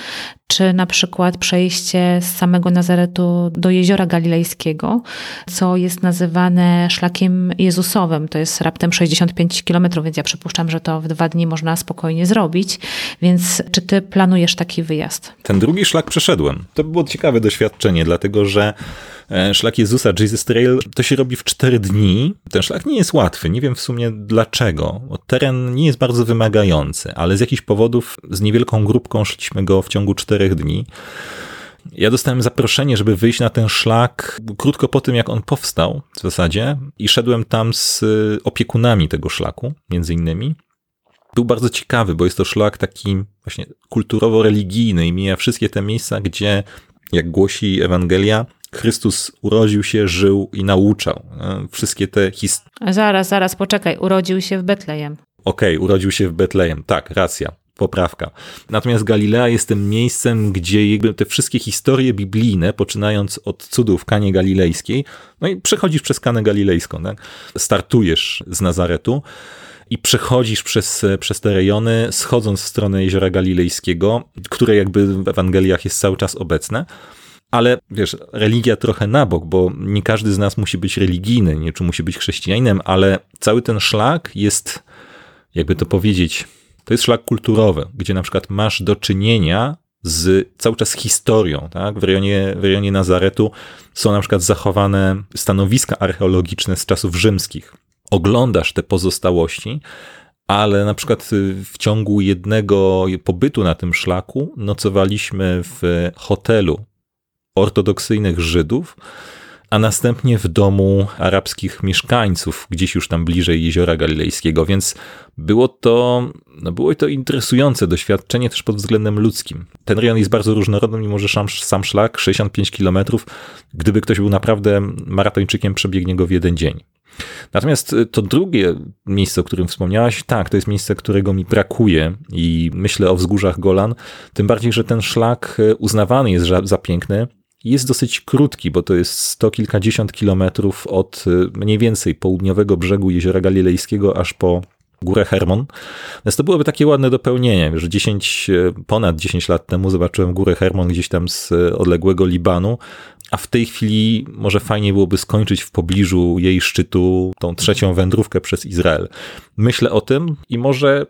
czy na przykład przejście z samego Nazaretu do jeziora galilejskiego, co jest nazywane szlakiem Jezusowym. To jest raptem 65 km, więc ja przypuszczam, że to w dwa dni można spokojnie zrobić. Więc czy ty planujesz taki wyjazd? Ten drugi szlak przeszedłem. To było ciekawe doświadczenie, dlatego że E, szlak Jezusa, Jesus Trail, to się robi w 4 dni. Ten szlak nie jest łatwy, nie wiem w sumie dlaczego. Teren nie jest bardzo wymagający, ale z jakichś powodów z niewielką grupką szliśmy go w ciągu 4 dni. Ja dostałem zaproszenie, żeby wyjść na ten szlak krótko po tym, jak on powstał w zasadzie i szedłem tam z opiekunami tego szlaku, między innymi. Był bardzo ciekawy, bo jest to szlak taki właśnie kulturowo-religijny i mija wszystkie te miejsca, gdzie, jak głosi Ewangelia, Chrystus urodził się, żył i nauczał. Wszystkie te historie. Zaraz, zaraz, poczekaj. Urodził się w Betlejem. Okej, okay, urodził się w Betlejem. Tak, racja. Poprawka. Natomiast Galilea jest tym miejscem, gdzie jakby te wszystkie historie biblijne, poczynając od cudów w Kanie Galilejskiej, no i przechodzisz przez Kanę Galilejską, tak? startujesz z Nazaretu i przechodzisz przez, przez te rejony, schodząc w stronę Jeziora Galilejskiego, które jakby w Ewangeliach jest cały czas obecne ale wiesz, religia trochę na bok, bo nie każdy z nas musi być religijny, nie czy musi być chrześcijaninem, ale cały ten szlak jest, jakby to powiedzieć, to jest szlak kulturowy, gdzie na przykład masz do czynienia z cały czas historią. Tak? W, rejonie, w rejonie Nazaretu są na przykład zachowane stanowiska archeologiczne z czasów rzymskich. Oglądasz te pozostałości, ale na przykład w ciągu jednego pobytu na tym szlaku nocowaliśmy w hotelu ortodoksyjnych Żydów, a następnie w domu arabskich mieszkańców, gdzieś już tam bliżej jeziora galilejskiego, więc było to, no było to interesujące doświadczenie też pod względem ludzkim. Ten rejon jest bardzo różnorodny, mimo że sam, sam szlak, 65 km, gdyby ktoś był naprawdę maratończykiem, przebiegnie go w jeden dzień. Natomiast to drugie miejsce, o którym wspomniałaś, tak, to jest miejsce, którego mi brakuje i myślę o wzgórzach Golan, tym bardziej, że ten szlak uznawany jest za piękny, jest dosyć krótki, bo to jest sto kilkadziesiąt kilometrów od y, mniej więcej południowego brzegu Jeziora Galilejskiego aż po Górę Hermon. Więc to byłoby takie ładne dopełnienie, że 10, y, ponad 10 lat temu zobaczyłem Górę Hermon gdzieś tam z odległego Libanu, a w tej chwili może fajnie byłoby skończyć w pobliżu jej szczytu tą trzecią wędrówkę przez Izrael. Myślę o tym i może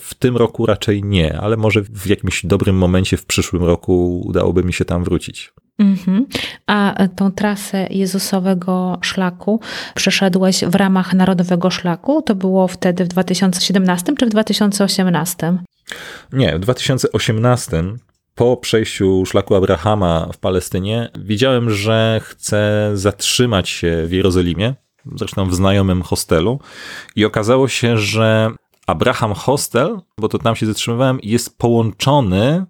w tym roku raczej nie, ale może w jakimś dobrym momencie w przyszłym roku udałoby mi się tam wrócić. Mhm. A tą trasę Jezusowego szlaku przeszedłeś w ramach Narodowego Szlaku? To było wtedy w 2017 czy w 2018? Nie, w 2018 po przejściu szlaku Abrahama w Palestynie wiedziałem, że chcę zatrzymać się w Jerozolimie, zresztą w znajomym hostelu i okazało się, że Abraham Hostel, bo to tam się zatrzymywałem, jest połączony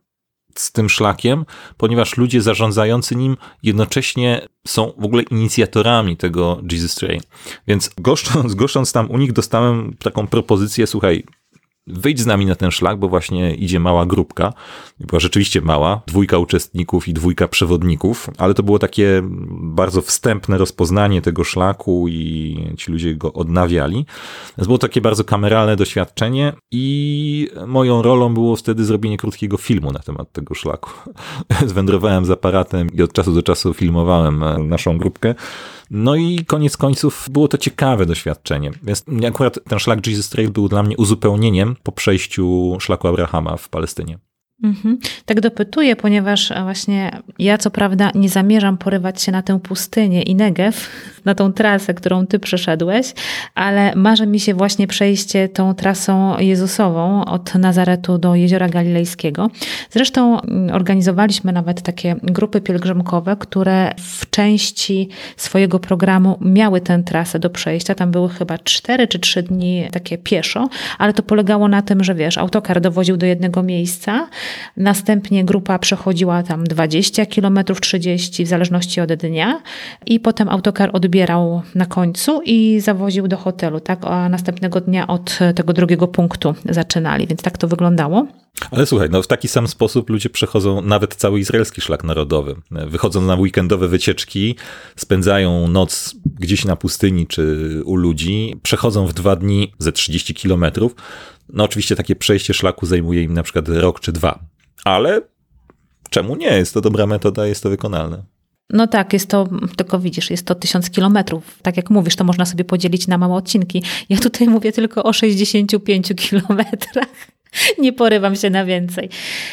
z tym szlakiem, ponieważ ludzie zarządzający nim jednocześnie są w ogóle inicjatorami tego Jesus Train. Więc goszcząc, *laughs* goszcząc tam u nich dostałem taką propozycję, słuchaj, wyjdź z nami na ten szlak, bo właśnie idzie mała grupka. Była rzeczywiście mała, dwójka uczestników i dwójka przewodników, ale to było takie bardzo wstępne rozpoznanie tego szlaku i ci ludzie go odnawiali. To było takie bardzo kameralne doświadczenie i moją rolą było wtedy zrobienie krótkiego filmu na temat tego szlaku. *laughs* Zwędrowałem z aparatem i od czasu do czasu filmowałem naszą grupkę. No i koniec końców było to ciekawe doświadczenie. Więc akurat ten szlak Jesus Trail był dla mnie uzupełnieniem po przejściu szlaku Abrahama w Palestynie. Mhm. Tak dopytuję, ponieważ właśnie ja co prawda nie zamierzam porywać się na tę pustynię i Negev, *laughs* na tą trasę, którą ty przeszedłeś, ale marzy mi się właśnie przejście tą trasą Jezusową od Nazaretu do Jeziora Galilejskiego. Zresztą mm, organizowaliśmy nawet takie grupy pielgrzymkowe, które w części swojego programu miały tę trasę do przejścia. Tam były chyba cztery czy trzy dni takie pieszo, ale to polegało na tym, że wiesz, autokar dowoził do jednego miejsca, Następnie grupa przechodziła tam 20 km, 30 w zależności od dnia i potem autokar odbierał na końcu i zawoził do hotelu, tak? A następnego dnia od tego drugiego punktu zaczynali, więc tak to wyglądało. Ale słuchaj, no w taki sam sposób ludzie przechodzą nawet cały izraelski szlak narodowy. Wychodzą na weekendowe wycieczki, spędzają noc gdzieś na pustyni czy u ludzi, przechodzą w dwa dni ze 30 kilometrów. No oczywiście takie przejście szlaku zajmuje im na przykład rok czy dwa. Ale czemu nie? Jest to dobra metoda, jest to wykonalne. No tak, jest to, tylko widzisz, jest to tysiąc kilometrów. Tak jak mówisz, to można sobie podzielić na małe odcinki. Ja tutaj mówię tylko o 65 kilometrach. *laughs* Nie porywam się na więcej.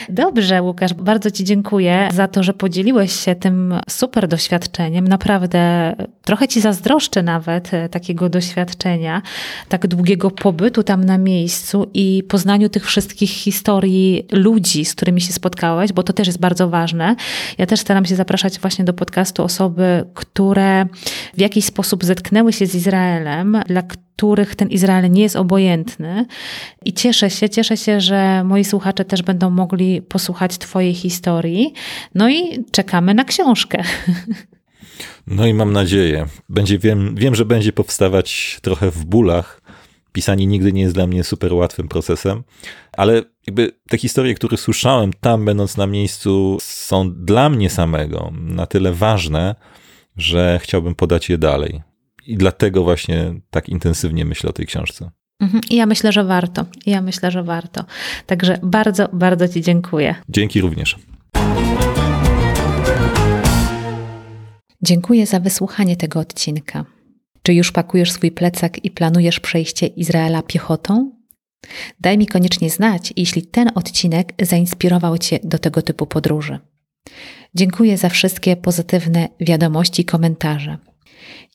Dobrze, Łukasz, bardzo Ci dziękuję za to, że podzieliłeś się tym super doświadczeniem. Naprawdę trochę Ci zazdroszczę nawet e, takiego doświadczenia, tak długiego pobytu tam na miejscu i poznaniu tych wszystkich historii ludzi, z którymi się spotkałeś, bo to też jest bardzo ważne. Ja też staram się zapraszać właśnie do podcastu osoby, które w jakiś sposób zetknęły się z Izraelem, dla których ten Izrael nie jest obojętny. I cieszę się, cieszę się, że moi słuchacze też będą mogli posłuchać Twojej historii. No i czekamy na książkę. No i mam nadzieję. Będzie, wiem, wiem, że będzie powstawać trochę w bólach. Pisanie nigdy nie jest dla mnie super łatwym procesem, ale jakby te historie, które słyszałem tam, będąc na miejscu, są dla mnie samego na tyle ważne, że chciałbym podać je dalej. I dlatego właśnie tak intensywnie myślę o tej książce. Mhm. I ja myślę, że warto. Ja myślę, że warto. Także bardzo, bardzo Ci dziękuję. Dzięki również. Dziękuję za wysłuchanie tego odcinka. Czy już pakujesz swój plecak i planujesz przejście Izraela piechotą? Daj mi koniecznie znać, jeśli ten odcinek zainspirował Cię do tego typu podróży. Dziękuję za wszystkie pozytywne wiadomości i komentarze.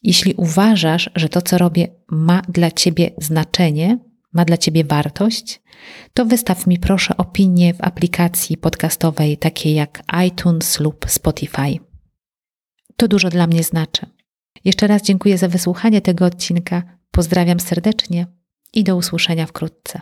Jeśli uważasz, że to, co robię, ma dla ciebie znaczenie, ma dla ciebie wartość, to wystaw mi proszę opinię w aplikacji podcastowej takiej jak iTunes lub Spotify. To dużo dla mnie znaczy. Jeszcze raz dziękuję za wysłuchanie tego odcinka. Pozdrawiam serdecznie i do usłyszenia wkrótce.